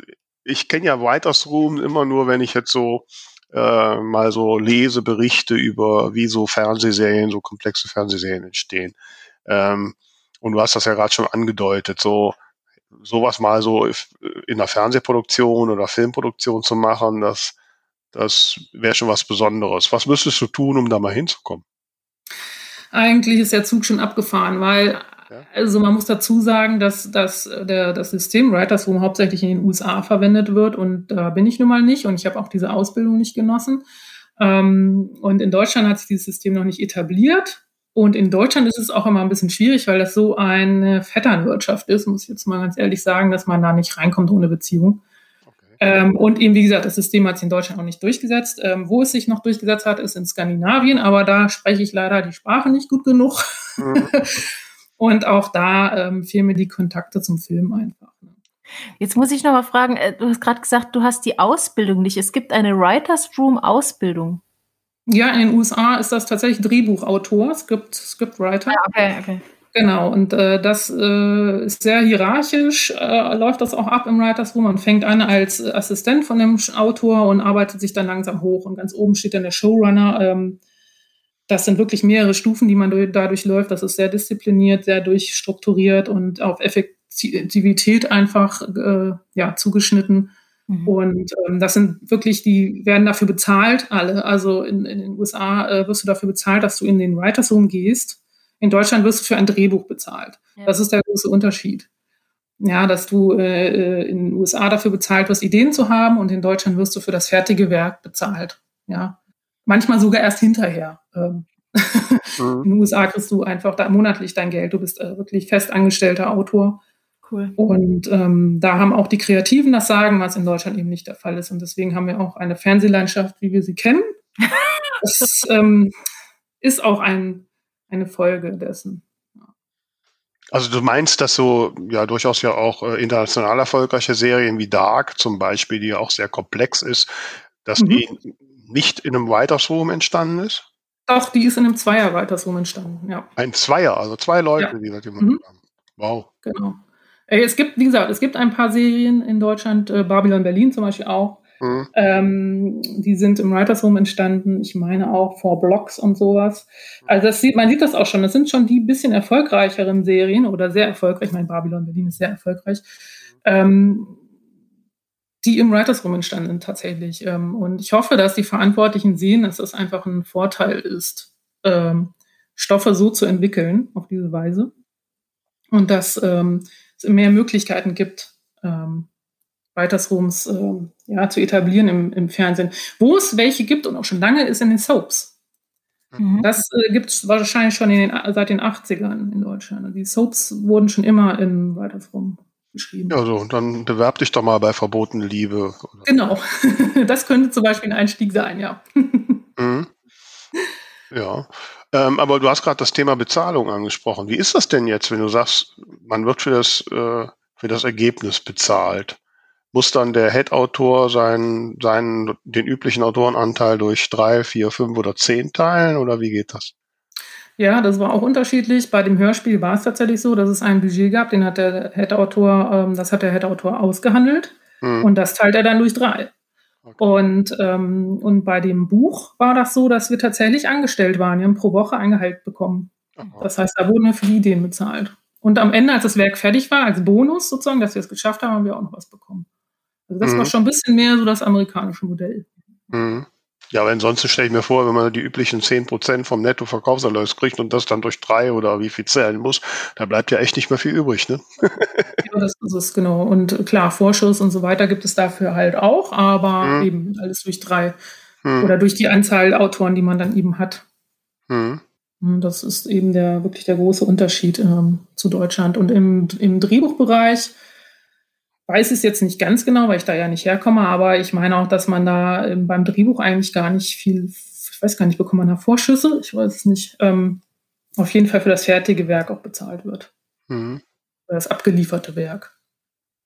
ich kenne ja Writers Room immer nur, wenn ich jetzt so äh, mal so lese Berichte über, wie so Fernsehserien, so komplexe Fernsehserien entstehen. Ähm, und du hast das ja gerade schon angedeutet, so sowas mal so in der Fernsehproduktion oder Filmproduktion zu machen, das, das wäre schon was Besonderes. Was müsstest du tun, um da mal hinzukommen? Eigentlich ist der Zug schon abgefahren, weil ja. also man muss dazu sagen, dass, dass der, das System Writers Room hauptsächlich in den USA verwendet wird und da bin ich nun mal nicht und ich habe auch diese Ausbildung nicht genossen. Ähm, und in Deutschland hat sich dieses System noch nicht etabliert. Und in Deutschland ist es auch immer ein bisschen schwierig, weil das so eine Vetternwirtschaft ist, muss ich jetzt mal ganz ehrlich sagen, dass man da nicht reinkommt ohne Beziehung. Ähm, und eben, wie gesagt, das System hat sich in Deutschland auch nicht durchgesetzt. Ähm, wo es sich noch durchgesetzt hat, ist in Skandinavien, aber da spreche ich leider die Sprache nicht gut genug. Mhm. (laughs) und auch da ähm, fehlen mir die Kontakte zum Film einfach. Ne? Jetzt muss ich noch mal fragen, äh, du hast gerade gesagt, du hast die Ausbildung nicht. Es gibt eine Writers Room Ausbildung. Ja, in den USA ist das tatsächlich Drehbuchautor, Script, Scriptwriter. Ja, okay, okay. Genau, und äh, das äh, ist sehr hierarchisch, äh, läuft das auch ab im Writers Room. Man fängt an als Assistent von dem Autor und arbeitet sich dann langsam hoch. Und ganz oben steht dann der Showrunner. Ähm, das sind wirklich mehrere Stufen, die man durch, dadurch läuft. Das ist sehr diszipliniert, sehr durchstrukturiert und auf Effektivität einfach äh, ja, zugeschnitten. Mhm. Und ähm, das sind wirklich, die werden dafür bezahlt, alle. Also in, in den USA äh, wirst du dafür bezahlt, dass du in den Writers Room gehst. In Deutschland wirst du für ein Drehbuch bezahlt. Ja. Das ist der große Unterschied. Ja, dass du äh, äh in den USA dafür bezahlt wirst, Ideen zu haben und in Deutschland wirst du für das fertige Werk bezahlt. Ja, manchmal sogar erst hinterher. Ähm. Mhm. (laughs) In den USA kriegst du einfach da monatlich dein Geld. Du bist äh, wirklich festangestellter Autor Cool. Und ähm, da haben auch die Kreativen das Sagen, was in Deutschland eben nicht der Fall ist. Und deswegen haben wir auch eine Fernsehlandschaft, wie wir sie kennen. (laughs) Das ähm, ist auch ein, eine Folge dessen. Also du meinst, dass so ja durchaus ja auch äh, international erfolgreiche Serien wie Dark zum Beispiel, die ja auch sehr komplex ist, dass mhm. die nicht in einem Writers Room entstanden ist? Doch, die ist in einem Zweier Writers Room entstanden, ja. Ein Zweier, also zwei Leute, ja. die das gemacht mhm. haben. Wow. Genau. Äh, es gibt, wie gesagt, es gibt ein paar Serien in Deutschland, äh, Babylon Berlin zum Beispiel auch. Mhm. Ähm, die sind im Writers Room entstanden. Ich meine auch vor Blocks und sowas. Also das sieht, man sieht das auch schon. Das sind schon die bisschen erfolgreicheren Serien oder sehr erfolgreich. Ich meine, Babylon Berlin ist sehr erfolgreich. Ähm, die im Writers Room entstanden sind tatsächlich. Ähm, und ich hoffe, dass die Verantwortlichen sehen, dass das einfach ein Vorteil ist, ähm, Stoffe so zu entwickeln auf diese Weise. Und dass ähm, es mehr Möglichkeiten gibt, ähm, Writers ähm, ja, zu etablieren im, im Fernsehen. Wo es welche gibt und auch schon lange, ist in den Soaps. Mhm. Das äh, gibt es wahrscheinlich schon in den, seit den 80ern in Deutschland. Und die Soaps wurden schon immer in Writers geschrieben. Ja, so, dann bewerb dich doch mal bei Verbotene Liebe. Oder? Genau. (laughs) das könnte zum Beispiel ein Einstieg sein, ja. mhm. Ja. Ähm, aber du hast gerade das Thema Bezahlung angesprochen. Wie ist das denn jetzt, wenn du sagst, man wird für das äh, für das Ergebnis bezahlt. Muss dann der Head-Autor seinen, seinen, den üblichen Autorenanteil durch drei, vier, fünf oder zehn teilen oder wie geht das? Ja, das war auch unterschiedlich. Bei dem Hörspiel war es tatsächlich so, dass es ein Budget gab, den hat der Head-Autor, ähm, das hat der Head-Autor ausgehandelt hm. und das teilt er dann durch drei. Okay. Und, ähm, und bei dem Buch war das so, dass wir tatsächlich angestellt waren. Wir haben pro Woche ein Gehalt bekommen. Aha. Das heißt, da wurden wir für die Ideen bezahlt. Und am Ende, als das Werk fertig war, als Bonus sozusagen, dass wir es geschafft haben, haben wir auch noch was bekommen. Also das mhm. war schon ein bisschen mehr so das amerikanische Modell. Mhm. Ja, aber ansonsten stelle ich mir vor, wenn man die üblichen 10% vom Nettoverkaufserlös kriegt und das dann durch drei oder wie viel zählen muss, da bleibt ja echt nicht mehr viel übrig, ne? (laughs) ja, das ist es, genau. Und klar, Vorschuss und so weiter gibt es dafür halt auch, aber hm. eben alles durch drei. Hm. Oder durch die Anzahl Autoren, die man dann eben hat. Hm. Das ist eben der wirklich der große Unterschied ähm, zu Deutschland. Und im, im Drehbuchbereich weiß es jetzt nicht ganz genau, weil ich da ja nicht herkomme, aber ich meine auch, dass man da ähm, beim Drehbuch eigentlich gar nicht viel, ich weiß gar nicht, bekommt man da Vorschüsse? Ich weiß es nicht. Ähm, auf jeden Fall für das fertige Werk auch bezahlt wird. Mhm. Für das abgelieferte Werk.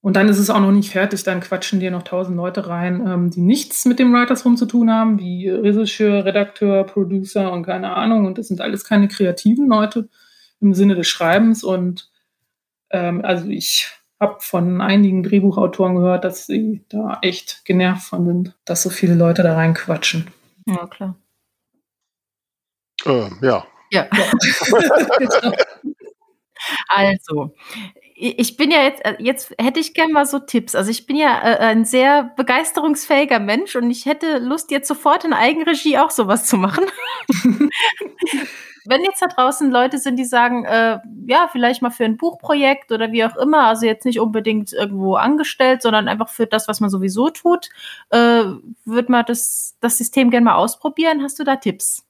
Und dann ist es auch noch nicht fertig, dann quatschen dir noch tausend Leute rein, ähm, die nichts mit dem Writers Room zu tun haben, wie Regisseur, Redakteur, Producer und keine Ahnung. Und das sind alles keine kreativen Leute im Sinne des Schreibens. Und ähm, also ich habe von einigen Drehbuchautoren gehört, dass sie da echt genervt von sind, dass so viele Leute da reinquatschen. Ja, klar. Äh, ja. Ja. (laughs) also, ich bin ja jetzt, äh, jetzt hätte ich gerne mal so Tipps. Also ich bin ja äh, ein sehr begeisterungsfähiger Mensch und ich hätte Lust, jetzt sofort in Eigenregie auch sowas zu machen. (laughs) Wenn jetzt da draußen Leute sind, die sagen, äh, ja, vielleicht mal für ein Buchprojekt oder wie auch immer, also jetzt nicht unbedingt irgendwo angestellt, sondern einfach für das, was man sowieso tut, äh, würde man das, das System gerne mal ausprobieren. Hast du da Tipps?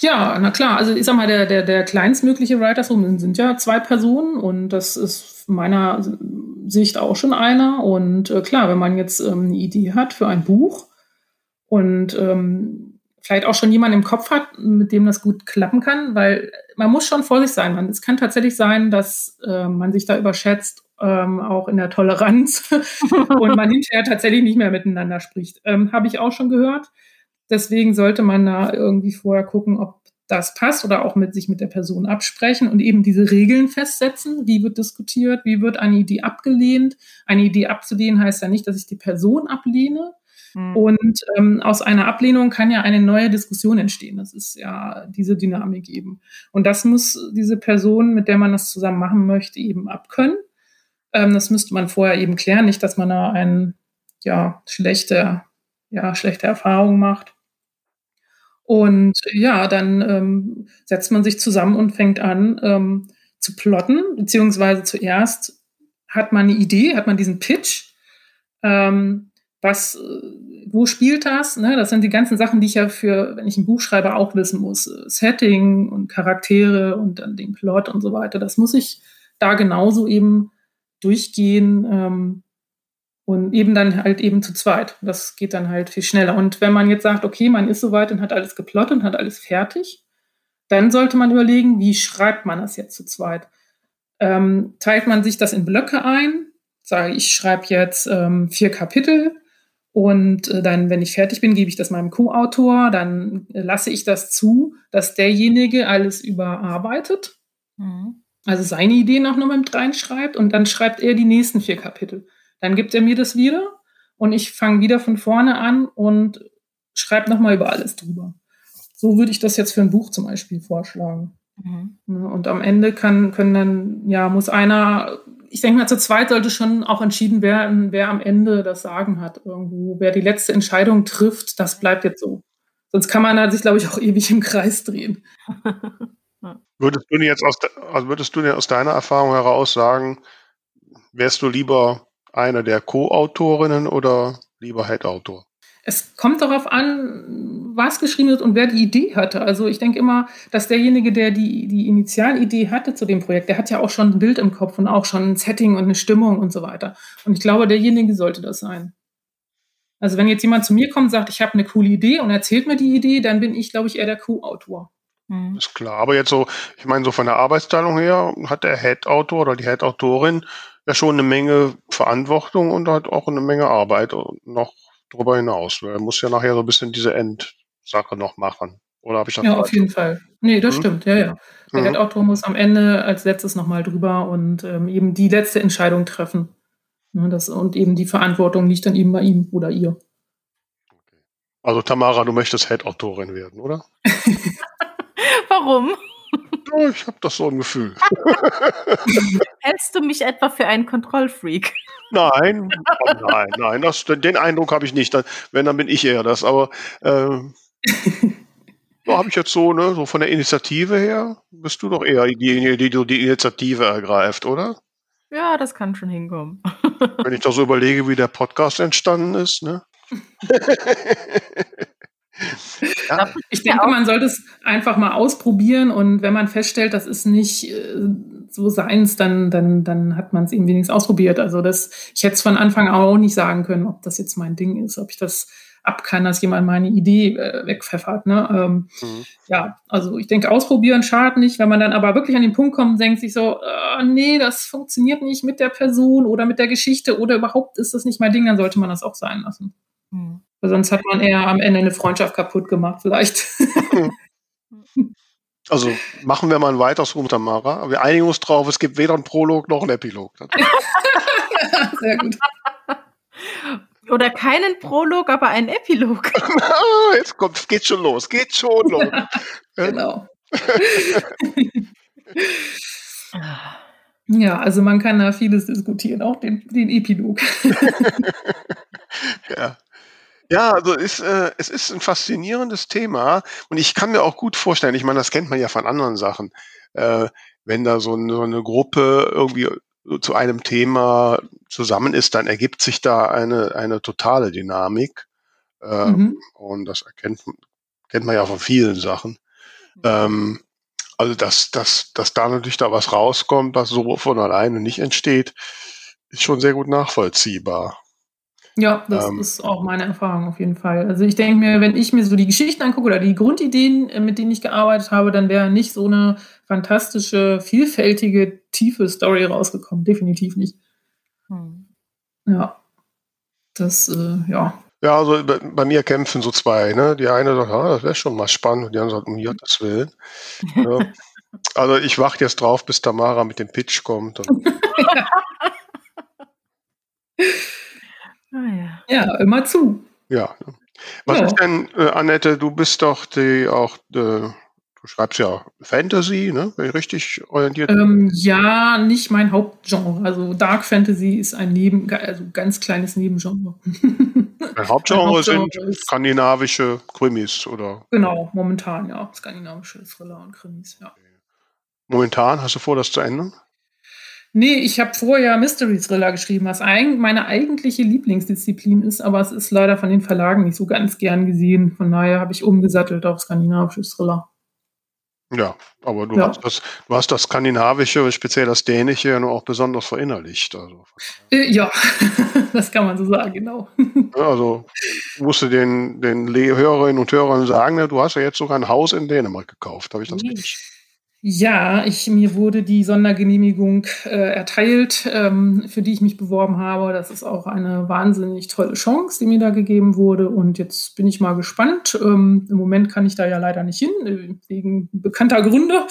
Ja, na klar. Also ich sag mal, der, der, der kleinstmögliche Writers Room sind ja zwei Personen und das ist meiner Sicht auch schon einer. Und äh, klar, wenn man jetzt ähm, eine Idee hat für ein Buch und ähm, vielleicht auch schon jemanden im Kopf hat, mit dem das gut klappen kann, weil man muss schon vorsichtig sein. Man, es kann tatsächlich sein, dass äh, man sich da überschätzt, ähm, auch in der Toleranz (laughs) und man hinterher tatsächlich nicht mehr miteinander spricht. Ähm, Habe ich auch schon gehört. Deswegen sollte man da irgendwie vorher gucken, ob das passt oder auch mit sich mit der Person absprechen und eben diese Regeln festsetzen. Wie wird diskutiert? Wie wird eine Idee abgelehnt? Eine Idee abzulehnen heißt ja nicht, dass ich die Person ablehne, Mhm. Und ähm, aus einer Ablehnung kann ja eine neue Diskussion entstehen. Das ist ja diese Dynamik eben. Und das muss diese Person, mit der man das zusammen machen möchte, eben abkönnen. Ähm, das müsste man vorher eben klären, nicht, dass man da ein ja schlechte, ja schlechte Erfahrung macht. Und ja, dann ähm, setzt man sich zusammen und fängt an ähm, zu plotten, beziehungsweise zuerst hat man eine Idee, hat man diesen Pitch, ähm, was, äh, wo spielt das? Ne? Das sind die ganzen Sachen, die ich ja für, wenn ich ein Buch schreibe, auch wissen muss. Setting und Charaktere und dann den Plot und so weiter. Das muss ich da genauso eben durchgehen ähm, und eben dann halt eben zu zweit. Das geht dann halt viel schneller. Und wenn man jetzt sagt, okay, man ist soweit und hat alles geplottet und hat alles fertig, dann sollte man überlegen, wie schreibt man das jetzt zu zweit? Ähm, teilt man sich das in Blöcke ein? Sage ich, schreibe jetzt ähm, vier Kapitel und äh, dann, wenn ich fertig bin, gebe ich das meinem Co-Autor, dann äh, lasse ich das zu, dass derjenige alles überarbeitet. Mhm. Also seine Ideen auch noch mit reinschreibt und dann schreibt er die nächsten vier Kapitel. Dann gibt er mir das wieder und ich fange wieder von vorne an und schreibe nochmal über alles drüber. So würde ich das jetzt für ein Buch zum Beispiel vorschlagen. Mhm. Und am Ende kann, können dann, ja, muss einer ich denke mal, zu zweit sollte schon auch entschieden werden, wer am Ende das Sagen hat irgendwo. Wer die letzte Entscheidung trifft, das bleibt jetzt so. Sonst kann man sich, glaube ich, auch ewig im Kreis drehen. (laughs) würdest du jetzt aus, also würdest du aus deiner Erfahrung heraus sagen, wärst du lieber einer der Co-Autorinnen oder lieber Head-Autor? es kommt darauf an, was geschrieben wird und wer die Idee hatte. Also ich denke immer, dass derjenige, der die, die Initialidee hatte zu dem Projekt, der hat ja auch schon ein Bild im Kopf und auch schon ein Setting und eine Stimmung und so weiter. Und ich glaube, derjenige sollte das sein. Also wenn jetzt jemand zu mir kommt und sagt, ich habe eine coole Idee und erzählt mir die Idee, dann bin ich, glaube ich, eher der Co-Autor. Mhm. Ist klar. Aber jetzt so, ich meine, so von der Arbeitsteilung her hat der Head-Autor oder die Head-Autorin ja schon eine Menge Verantwortung und halt auch eine Menge Arbeit noch darüber hinaus. Er muss ja nachher so ein bisschen diese Endsache noch machen. Oder habe ich das Ja, auf jeden Fall. Nee, das mhm. stimmt, ja, ja. Der mhm. Head-Autor muss am Ende als letztes nochmal drüber und ähm, eben die letzte Entscheidung treffen. Ja, das, und eben die Verantwortung liegt dann eben bei ihm oder ihr. Also Tamara, du möchtest Head-Autorin werden, oder? (laughs) Warum? Ja, ich habe das so ein Gefühl. (laughs) Hältst du mich etwa für einen Kontrollfreak? Nein, oh nein, nein, das, den Eindruck habe ich nicht. Wenn, dann bin ich eher das. Aber äh, so habe ich jetzt so, ne, so von der Initiative her, bist du doch eher diejenige, die, die die Initiative ergreift, oder? Ja, das kann schon hinkommen. (laughs) Wenn ich da so überlege, wie der Podcast entstanden ist, ne? (laughs) ja. Ich denke, man sollte es einfach mal ausprobieren und wenn man feststellt, das ist nicht äh, so seins, dann, dann, dann hat man es eben wenigstens ausprobiert. Also das, ich hätte es von Anfang an auch nicht sagen können, ob das jetzt mein Ding ist, ob ich das ab kann, dass jemand meine Idee äh, wegpfeffert. Ne? Ähm, mhm. Ja, also ich denke, ausprobieren schadet nicht. Wenn man dann aber wirklich an den Punkt kommt und denkt sich so, äh, nee, das funktioniert nicht mit der Person oder mit der Geschichte oder überhaupt ist das nicht mein Ding, dann sollte man das auch sein lassen. Mhm. Sonst hat man eher am Ende eine Freundschaft kaputt gemacht, vielleicht. Also machen wir mal ein weiteres Rum, Tamara. Wir einigen uns drauf, es gibt weder einen Prolog noch einen Epilog. (laughs) (laughs) Sehr gut. Oder keinen Prolog, aber einen Epilog. (laughs) Jetzt kommt, geht schon los, geht schon (laughs) los. genau. (laughs) ja, also man kann da vieles diskutieren, auch den, den Epilog. ja. Ja, also ist, äh, es ist ein faszinierendes Thema und ich kann mir auch gut vorstellen, ich meine, das kennt man ja von anderen Sachen, äh, wenn da so eine, so eine Gruppe irgendwie zu einem Thema zusammen ist, dann ergibt sich da eine, eine totale Dynamik. Äh, mhm. Und das erkennt kennt man ja von vielen Sachen. Ähm, also, dass, dass, dass da natürlich da was rauskommt, was so von alleine nicht entsteht, ist schon sehr gut nachvollziehbar. Ja, das ähm, ist auch meine Erfahrung auf jeden Fall. Also ich denke mir, wenn ich mir so die Geschichten angucke oder die Grundideen, äh, mit denen ich gearbeitet habe, dann wäre nicht so eine fantastische, vielfältige, tiefe Story rausgekommen. Definitiv nicht. Hm. Ja. Das, äh, ja. Ja, also bei, bei, mir kämpfen so zwei, ne? Die eine sagt, ah, das wäre schon mal spannend, und die andere sagt, um Gottes Willen. ja. Also ich warte jetzt drauf, bis Tamara mit dem Pitch kommt. (laughs) (laughs) Ah, ja. ja, immer zu. Ja. Was ja. ist denn, äh, Annette, du bist doch die auch, äh, du schreibst ja Fantasy, ne? Bin ich richtig orientiert? Ähm, ja, nicht mein Hauptgenre. Also Dark Fantasy ist ein Neben, also ganz kleines Nebengenre. Mein Hauptgenre, Hauptgenre sind skandinavische Krimis, oder? Genau, momentan, ja. Skandinavische Thriller und Krimis, ja. Momentan, hast du vor, das zu ändern? Nee, ich habe vorher Mystery Thriller geschrieben, was eigentlich meine eigentliche Lieblingsdisziplin ist, aber es ist leider von den Verlagen nicht so ganz gern gesehen. Von daher habe ich umgesattelt auf skandinavische Thriller. Ja, aber du, ja. Hast das, du hast das Skandinavische, speziell das Dänische, ja nur auch besonders verinnerlicht. Also. Äh, ja, (laughs) das kann man so sagen, genau. (laughs) Also musst du den, den Hörerinnen und Hörern sagen, ne, du hast ja jetzt sogar ein Haus in Dänemark gekauft. Habe ich das richtig? Ja, ich, mir wurde die Sondergenehmigung äh, erteilt, ähm, für die ich mich beworben habe. Das ist auch eine wahnsinnig tolle Chance, die mir da gegeben wurde. Und jetzt bin ich mal gespannt. Ähm, Im Moment kann ich da ja leider nicht hin, äh, wegen bekannter Gründe.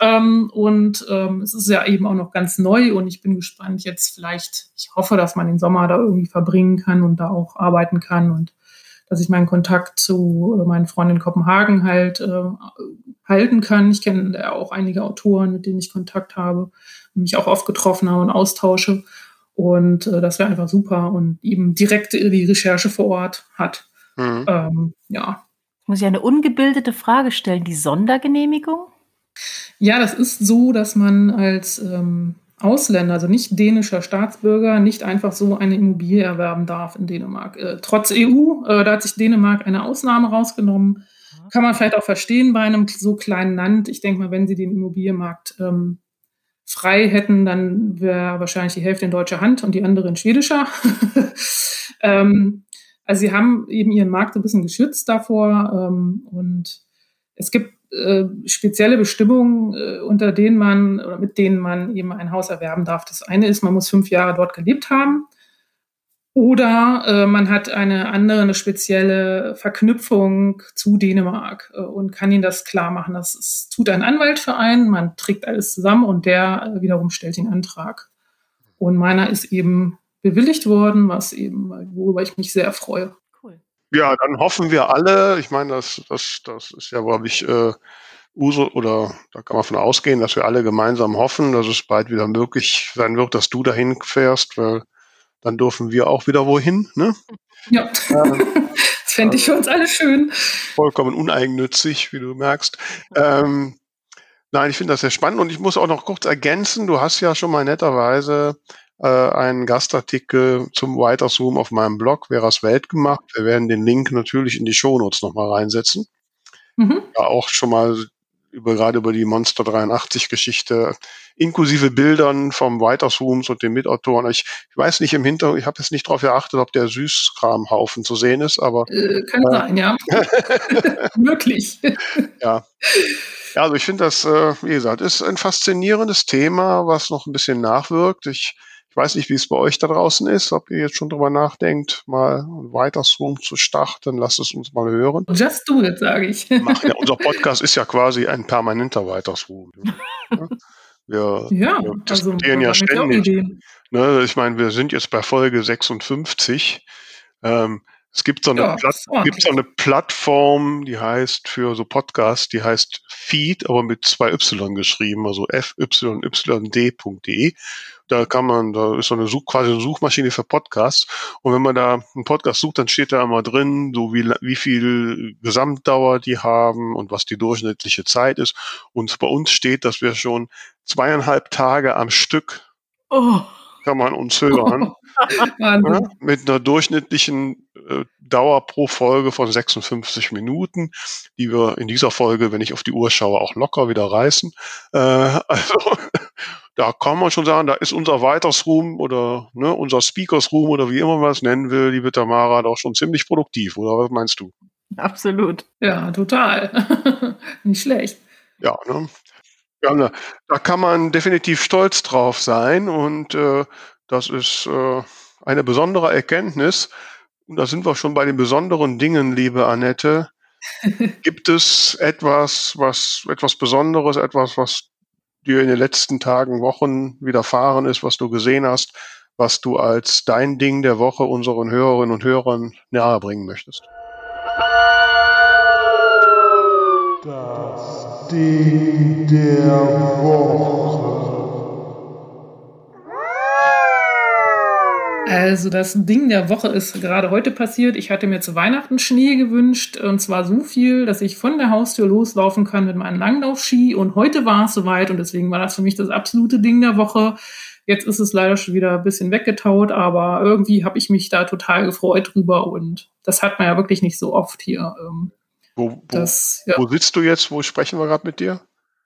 Ähm, und ähm, es ist ja eben auch noch ganz neu und ich bin gespannt jetzt vielleicht, ich hoffe, dass man den Sommer da irgendwie verbringen kann und da auch arbeiten kann und dass ich meinen Kontakt zu äh, meinen Freunden in Kopenhagen halt äh, halten kann. Ich kenne auch einige Autoren, mit denen ich Kontakt habe mich auch oft getroffen habe und austausche. Und äh, das wäre einfach super und eben direkt die Recherche vor Ort hat. Mhm. Ähm, ja. Muss ich eine ungebildete Frage stellen? Die Sondergenehmigung? Ja, das ist so, dass man als ähm, Ausländer, also nicht dänischer Staatsbürger, nicht einfach so eine Immobilie erwerben darf in Dänemark. Äh, trotz EU, äh, da hat sich Dänemark eine Ausnahme rausgenommen. Kann man vielleicht auch verstehen bei einem so kleinen Land. Ich denke mal, wenn sie den Immobilienmarkt ähm, frei hätten, dann wäre wahrscheinlich die Hälfte in deutscher Hand und die andere in schwedischer. (laughs) ähm, also sie haben eben ihren Markt so ein bisschen geschützt davor ähm, und es gibt äh, spezielle Bestimmungen, äh, unter denen man oder mit denen man eben ein Haus erwerben darf. Das eine ist, man muss fünf Jahre dort gelebt haben. Oder äh, man hat eine andere, eine spezielle Verknüpfung zu Dänemark äh, und kann ihnen das klar machen. Das ist, tut ein Anwalt für einen, man trägt alles zusammen und der äh, wiederum stellt den Antrag. Und meiner ist eben bewilligt worden, was eben, worüber ich mich sehr freue. Ja, dann hoffen wir alle, ich meine, das, das, das ist ja, glaube ich, äh, Uso oder da kann man von ausgehen, dass wir alle gemeinsam hoffen, dass es bald wieder möglich sein wird, dass du dahin fährst, weil dann dürfen wir auch wieder wohin. Ne? Ja, ähm, (laughs) das fände ich für uns alle schön. Vollkommen uneigennützig, wie du merkst. Ähm, nein, ich finde das sehr spannend und ich muss auch noch kurz ergänzen, du hast ja schon mal netterweise äh, einen Gastartikel zum Whiter Zoom auf meinem Blog, Veras Welt gemacht. Wir werden den Link natürlich in die Shownotes nochmal reinsetzen. Mhm. Ja, auch schon mal über, gerade über die Monster 83 Geschichte, inklusive Bildern vom Weitersrooms und den Mitautoren. Ich, ich weiß nicht im Hintergrund, ich habe jetzt nicht darauf geachtet, ob der Süßkramhaufen zu sehen ist, aber. Äh, kann äh, sein, ja. (laughs) Möglich. ja. Ja, also ich finde das, äh, wie gesagt, ist ein faszinierendes Thema, was noch ein bisschen nachwirkt. Ich ich weiß nicht, wie es bei euch da draußen ist, ob ihr jetzt schon drüber nachdenkt, mal weiter Zoom zu starten. Lasst es uns mal hören. Just do it, sage ich. Mach, ja, unser Podcast ist ja quasi ein permanenter Weiterszoom. (laughs) Wir, ja, wir also diskutieren also, ja ständig. Ne, ich meine, wir sind jetzt bei Folge 56. Ähm, es gibt so, eine ja, Platt, gibt so eine Plattform, die heißt für so Podcasts, die heißt Feed, aber mit zwei Y geschrieben, also fyyd.de. Da kann man, da ist so eine Such, quasi eine Suchmaschine für Podcasts. Und wenn man da einen Podcast sucht, dann steht da immer drin, so wie, wie viel Gesamtdauer die haben und was die durchschnittliche Zeit ist. Und bei uns steht, dass wir schon zweieinhalb Tage am Stück oh. kann man uns hören. (laughs) ja, mit einer durchschnittlichen äh, Dauer pro Folge von 56 Minuten, die wir in dieser Folge, wenn ich auf die Uhr schaue, auch locker wieder reißen. Äh, (laughs) also da kann man schon sagen, da ist unser Weiters Room oder ne, unser Speakers Room oder wie immer man es nennen will, liebe Tamara, doch schon ziemlich produktiv, oder was meinst du? Absolut. Ja, total. (laughs) Nicht schlecht. Ja, ne? Ja, ne, da kann man definitiv stolz drauf sein und äh, das ist äh, eine besondere Erkenntnis. Und da sind wir schon bei den besonderen Dingen, liebe Annette. (laughs) Gibt es etwas, was etwas Besonderes, etwas, was dir in den letzten Tagen, Wochen widerfahren ist, was du gesehen hast, was du als dein Ding der Woche unseren Hörerinnen und Hörern nahebringen möchtest? Das Ding der Woche. Also das Ding der Woche ist gerade heute passiert. Ich hatte mir zu Weihnachten Schnee gewünscht und zwar so viel, dass ich von der Haustür loslaufen kann mit meinen Langlaufski und heute war es soweit und deswegen war das für mich das absolute Ding der Woche. Jetzt ist es leider schon wieder ein bisschen weggetaut, aber irgendwie habe ich mich da total gefreut drüber und das hat man ja wirklich nicht so oft hier. Ähm, wo, wo, das, ja. wo sitzt du jetzt? Wo sprechen wir gerade mit dir?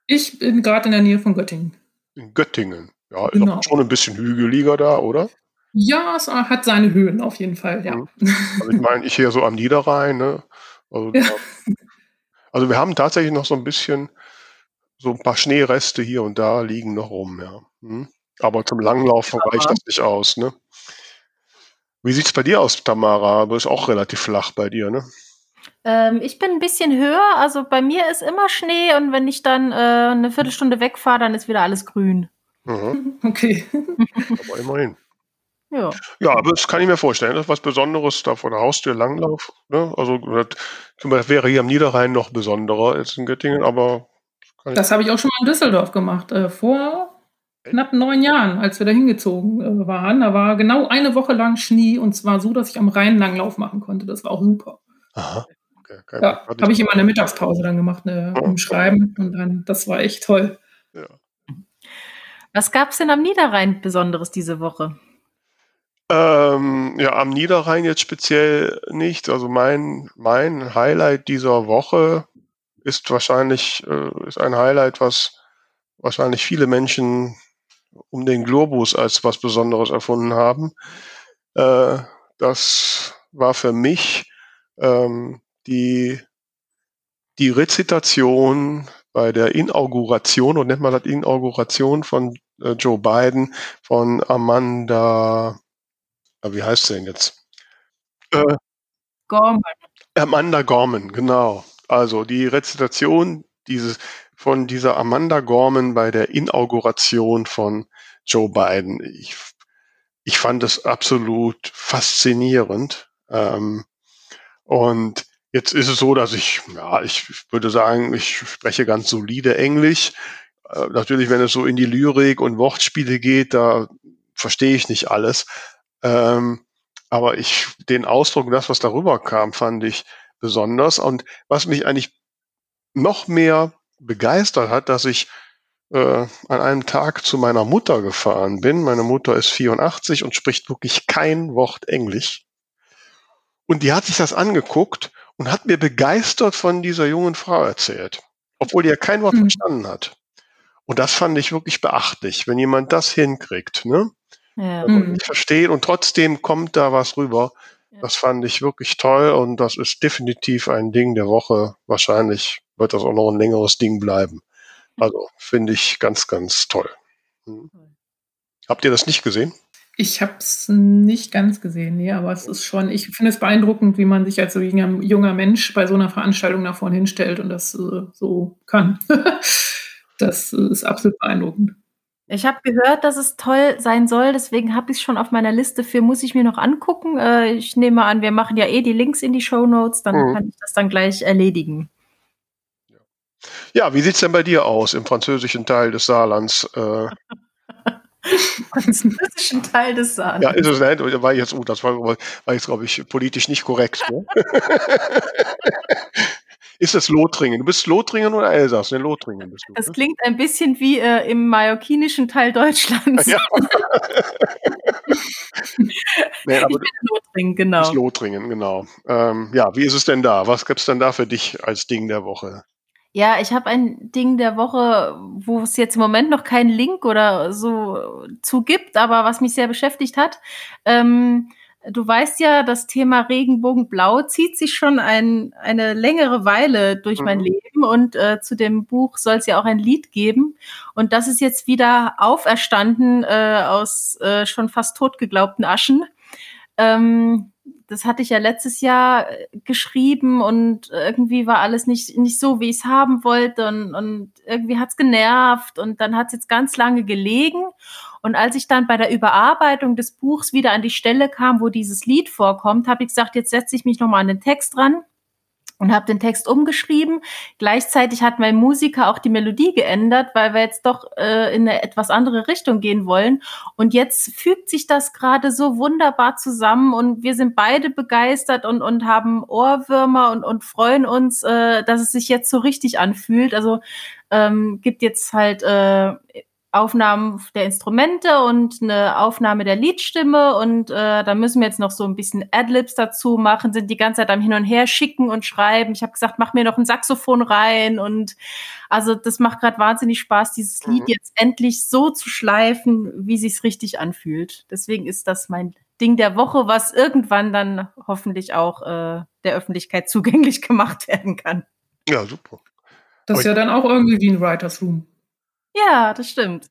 Ich bin gerade in der Nähe von Göttingen. In Göttingen. Ja, ist genau. schon ein bisschen hügeliger da, oder? Ja, es hat seine Höhen auf jeden Fall, ja. Mhm. Also ich meine, ich hier so am Niederrhein, ne? Also, ja. also, wir haben tatsächlich noch so ein bisschen, so ein paar Schneereste hier und da liegen noch rum, ja. Hm? Aber zum Langlaufen ja. reicht das nicht aus, ne? Wie sieht es bei dir aus, Tamara? Aber ist auch relativ flach bei dir, ne? Ähm, ich bin ein bisschen höher, also bei mir ist immer Schnee und wenn ich dann äh, eine Viertelstunde wegfahre, dann ist wieder alles grün. Mhm. (laughs) Okay. Aber immerhin. Ja. Ja, aber das kann ich mir vorstellen. Das ist was Besonderes, da vor der Haustür Langlauf. Ne? Also das wäre hier am Niederrhein noch besonderer als in Göttingen, aber. Das habe ich auch schon mal in Düsseldorf gemacht. Äh, vor knapp neun Jahren, als wir da hingezogen äh, waren. Da war genau eine Woche lang Schnee und zwar so, dass ich am Rhein Langlauf machen konnte. Das war auch super. Aha. Okay, ja, habe ich immer eine Mittagspause dann gemacht, ne, oh, im Schreiben und dann, das war echt toll. Ja. Was gab es denn am Niederrhein Besonderes diese Woche? Ähm, ja, am Niederrhein jetzt speziell nicht. Also mein, mein Highlight dieser Woche ist wahrscheinlich, äh, ist ein Highlight, was wahrscheinlich viele Menschen um den Globus als was Besonderes erfunden haben. Äh, das war für mich ähm, die die Rezitation bei der Inauguration, und nennt man das Inauguration von äh, Joe Biden, von Amanda, wie heißt sie denn jetzt? Äh, Gorman. Amanda Gorman, genau. Also die Rezitation dieses, von dieser Amanda Gorman bei der Inauguration von Joe Biden. Ich, ich fand es absolut faszinierend. Ähm, und jetzt ist es so, dass ich, ja, ich würde sagen, ich spreche ganz solide Englisch. Äh, natürlich, wenn es so in die Lyrik und Wortspiele geht, da verstehe ich nicht alles. Ähm, aber ich, den Ausdruck, das, was darüber kam, fand ich besonders. Und was mich eigentlich noch mehr begeistert hat, dass ich äh, an einem Tag zu meiner Mutter gefahren bin. Meine Mutter ist 84 und spricht wirklich kein Wort Englisch. Und die hat sich das angeguckt und hat mir begeistert von dieser jungen Frau erzählt, obwohl die ja kein Wort mhm. verstanden hat. Und das fand ich wirklich beachtlich, wenn jemand das hinkriegt, ne? Ja. Also mhm. nicht versteht und trotzdem kommt da was rüber. Das fand ich wirklich toll und das ist definitiv ein Ding der Woche. Wahrscheinlich wird das auch noch ein längeres Ding bleiben. Also finde ich ganz, ganz toll. Hm. Habt ihr das nicht gesehen? Ich habe es nicht ganz gesehen, nee, aber es ist schon, ich finde es beeindruckend, wie man sich als so junger, junger Mensch bei so einer Veranstaltung nach vorne hinstellt und das äh, so kann. (laughs) das ist absolut beeindruckend. Ich habe gehört, dass es toll sein soll, deswegen habe ich es schon auf meiner Liste für, muss ich mir noch angucken. Äh, ich nehme an, wir machen ja eh die Links in die Show Notes, dann mhm. kann ich das dann gleich erledigen. Ja, wie sieht es denn bei dir aus im französischen Teil des Saarlands? Äh, (laughs) französischen Teil des Saarlands. Ja, ist es nicht? War jetzt, oh, das war, war jetzt, glaube ich, politisch nicht korrekt. Ne? (laughs) (laughs) ist es Lothringen? Du bist Lothringen oder Elsass? Ne, Lothringen bist du. Das ne? klingt ein bisschen wie äh, im mallorquinischen Teil Deutschlands. Ja. (laughs) (laughs) nee, aber ich bin Lothringen, genau. Ist Lothringen, genau. Ähm, ja, wie ist es denn da? Was gibt es denn da für dich als Ding der Woche? Ja, ich habe ein Ding der Woche, wo es jetzt im Moment noch keinen Link oder so zu gibt, aber was mich sehr beschäftigt hat. Ähm, du weißt ja, das Thema Regenbogenblau zieht sich schon ein, eine längere Weile durch mhm. mein Leben und äh, zu dem Buch soll es ja auch ein Lied geben. Und das ist jetzt wieder auferstanden äh, aus äh, schon fast totgeglaubten Aschen. Ähm, das hatte ich ja letztes Jahr äh, geschrieben und irgendwie war alles nicht, nicht so, wie ich es haben wollte und, und irgendwie hat's genervt und dann hat's jetzt ganz lange gelegen. Und als ich dann bei der Überarbeitung des Buchs wieder an die Stelle kam, wo dieses Lied vorkommt, habe ich gesagt, jetzt setze ich mich nochmal an den Text dran und habe den Text umgeschrieben. Gleichzeitig hat mein Musiker auch die Melodie geändert, weil wir jetzt doch äh, in eine etwas andere Richtung gehen wollen. Und jetzt fügt sich das gerade so wunderbar zusammen und wir sind beide begeistert und, und haben Ohrwürmer und, und freuen uns, äh, dass es sich jetzt so richtig anfühlt. Also ähm, gibt jetzt halt äh, Aufnahmen der Instrumente und eine Aufnahme der Liedstimme und äh, da müssen wir jetzt noch so ein bisschen Adlibs dazu machen, sind die ganze Zeit am Hin und Her schicken und schreiben. Ich habe gesagt, mach mir noch ein Saxophon rein und also das macht gerade wahnsinnig Spaß, dieses Lied mhm. jetzt endlich so zu schleifen, wie sich's richtig anfühlt. Deswegen ist das mein Ding der Woche, was irgendwann dann hoffentlich auch äh, der Öffentlichkeit (laughs) zugänglich gemacht werden kann. Ja, super. Das ist ja dann auch irgendwie wie ein Writers Room. Ja, das stimmt.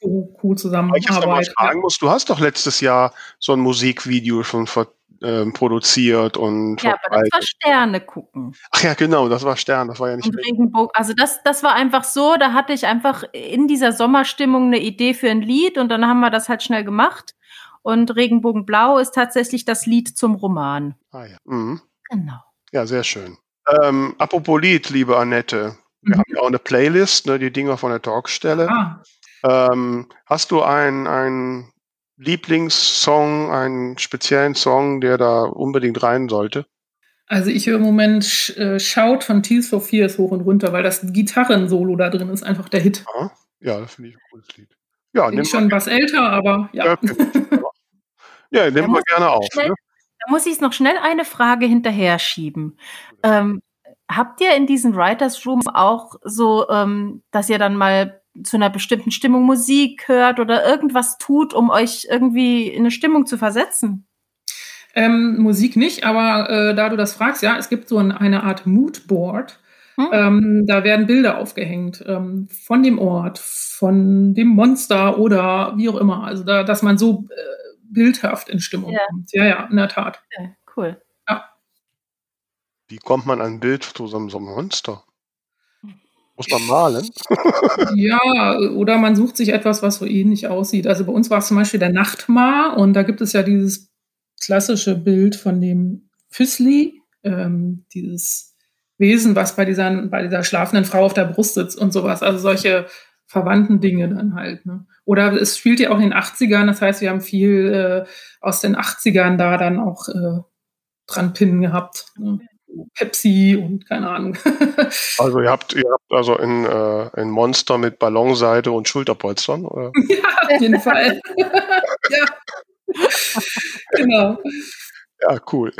so (laughs) cool zusammenarbeiten. Ich mal fragen muss, du hast doch letztes Jahr so ein Musikvideo schon ver, äh, produziert und Ja, aber das war Sterne gucken. Ach ja, genau, das war Stern, das war ja nicht und Regenbogen, also das, das war einfach so, da hatte ich einfach in dieser Sommerstimmung eine Idee für ein Lied und dann haben wir das halt schnell gemacht. Und Regenbogenblau ist tatsächlich das Lied zum Roman. Ah ja. Mhm. Genau. Ja, sehr schön. Ähm, apropos Lied, liebe Annette. Wir mhm. haben ja auch eine Playlist, ne, die Dinger von der Talkstelle. Ah. Ähm, hast du einen, Lieblingssong, einen speziellen Song, der da unbedingt rein sollte? Also ich höre im Moment äh, Shout von Tears for Fears hoch und runter, weil das Gitarrensolo da drin ist einfach der Hit. Ja, ja das finde ich ein cooles Lied. Ja, Bin schon was älter, aber ja. Ja, (laughs) ja nehmen wir gerne auf. Schnell, ne? Da muss ich noch schnell eine Frage hinterher schieben. Ähm, Habt ihr in diesen Writers Room auch so, ähm, dass ihr dann mal zu einer bestimmten Stimmung Musik hört oder irgendwas tut, um euch irgendwie in eine Stimmung zu versetzen? Ähm, Musik nicht, aber äh, da du das fragst, ja, es gibt so ein, eine Art Moodboard. Hm? Ähm, da werden Bilder aufgehängt ähm, von dem Ort, von dem Monster oder wie auch immer. Also, da, dass man so äh, bildhaft in Stimmung ja. kommt. Ja, ja, in der Tat. Ja, cool. Wie kommt man an ein Bild zu so einem Monster? (laughs) Muss man malen? ja, oder man sucht sich etwas, was so ähnlich aussieht. Also bei uns war es zum Beispiel der Nachtmar und da gibt es ja dieses klassische Bild von dem Füßli, ähm, dieses Wesen, was bei dieser, bei dieser schlafenden Frau auf der Brust sitzt und sowas. Also solche verwandten Dinge dann halt. Ne? Oder es spielt ja auch in den 80ern, das heißt, wir haben viel äh, aus den 80ern da dann auch äh, dran pinnen gehabt. Ne? Pepsi und keine Ahnung. (laughs) also ihr habt, ihr habt also ein, äh, ein Monster mit Ballonseite und Schulterpolstern, oder? (laughs) Ja, auf jeden Fall. (laughs) ja. genau. Ja, cool.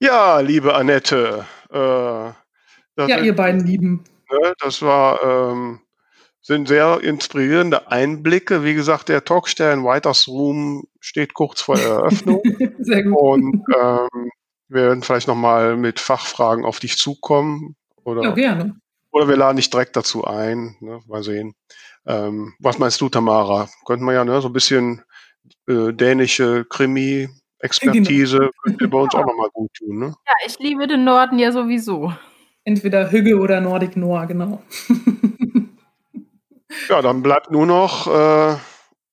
ja, liebe Annette. Äh, ja, ihr beiden Lieben. Ne, das war ähm, sind sehr inspirierende Einblicke. Wie gesagt, der Talkstern Writers Room steht kurz vor der Eröffnung. Sehr gut. Und ähm, wir werden vielleicht nochmal mit Fachfragen auf dich zukommen. Oder, ja, gerne. Oder wir laden dich direkt dazu ein. Ne? Mal sehen. Ähm, was meinst du, Tamara? Könnten wir ja ne, so ein bisschen äh, dänische Krimi-Expertise genau. könnte bei uns auch (laughs) nochmal gut tun. Ne? Ja, ich liebe den Norden ja sowieso. Entweder Hügge oder Nordic Noir, genau. (laughs) ja, dann bleibt nur noch äh,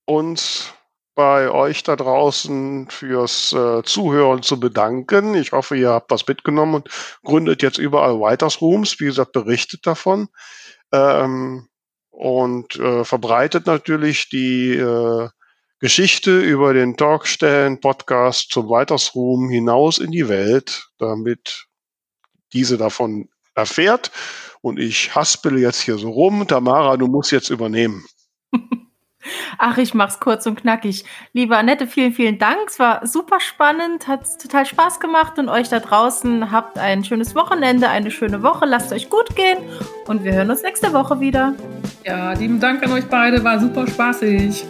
uns bei euch da draußen fürs äh, Zuhören zu bedanken. Ich hoffe, ihr habt was mitgenommen und gründet jetzt überall Writers Rooms. Wie gesagt, berichtet davon ähm, und äh, verbreitet natürlich die äh, Geschichte über den Talkstellen Podcast zum Writers Room hinaus in die Welt, damit diese davon erfährt. Und ich haspele jetzt hier so rum. Tamara, du musst jetzt übernehmen. (laughs) Ach, ich mach's kurz und knackig. Liebe Annette, vielen, vielen Dank. Es war super spannend, hat total Spaß gemacht und euch da draußen habt ein schönes Wochenende, eine schöne Woche. Lasst euch gut gehen und wir hören uns nächste Woche wieder. Ja, lieben Dank an euch beide, war super spaßig.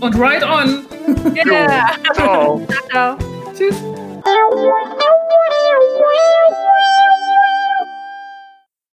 und right on! (laughs) Yeah. ciao. ciao, ciao. Tschüss.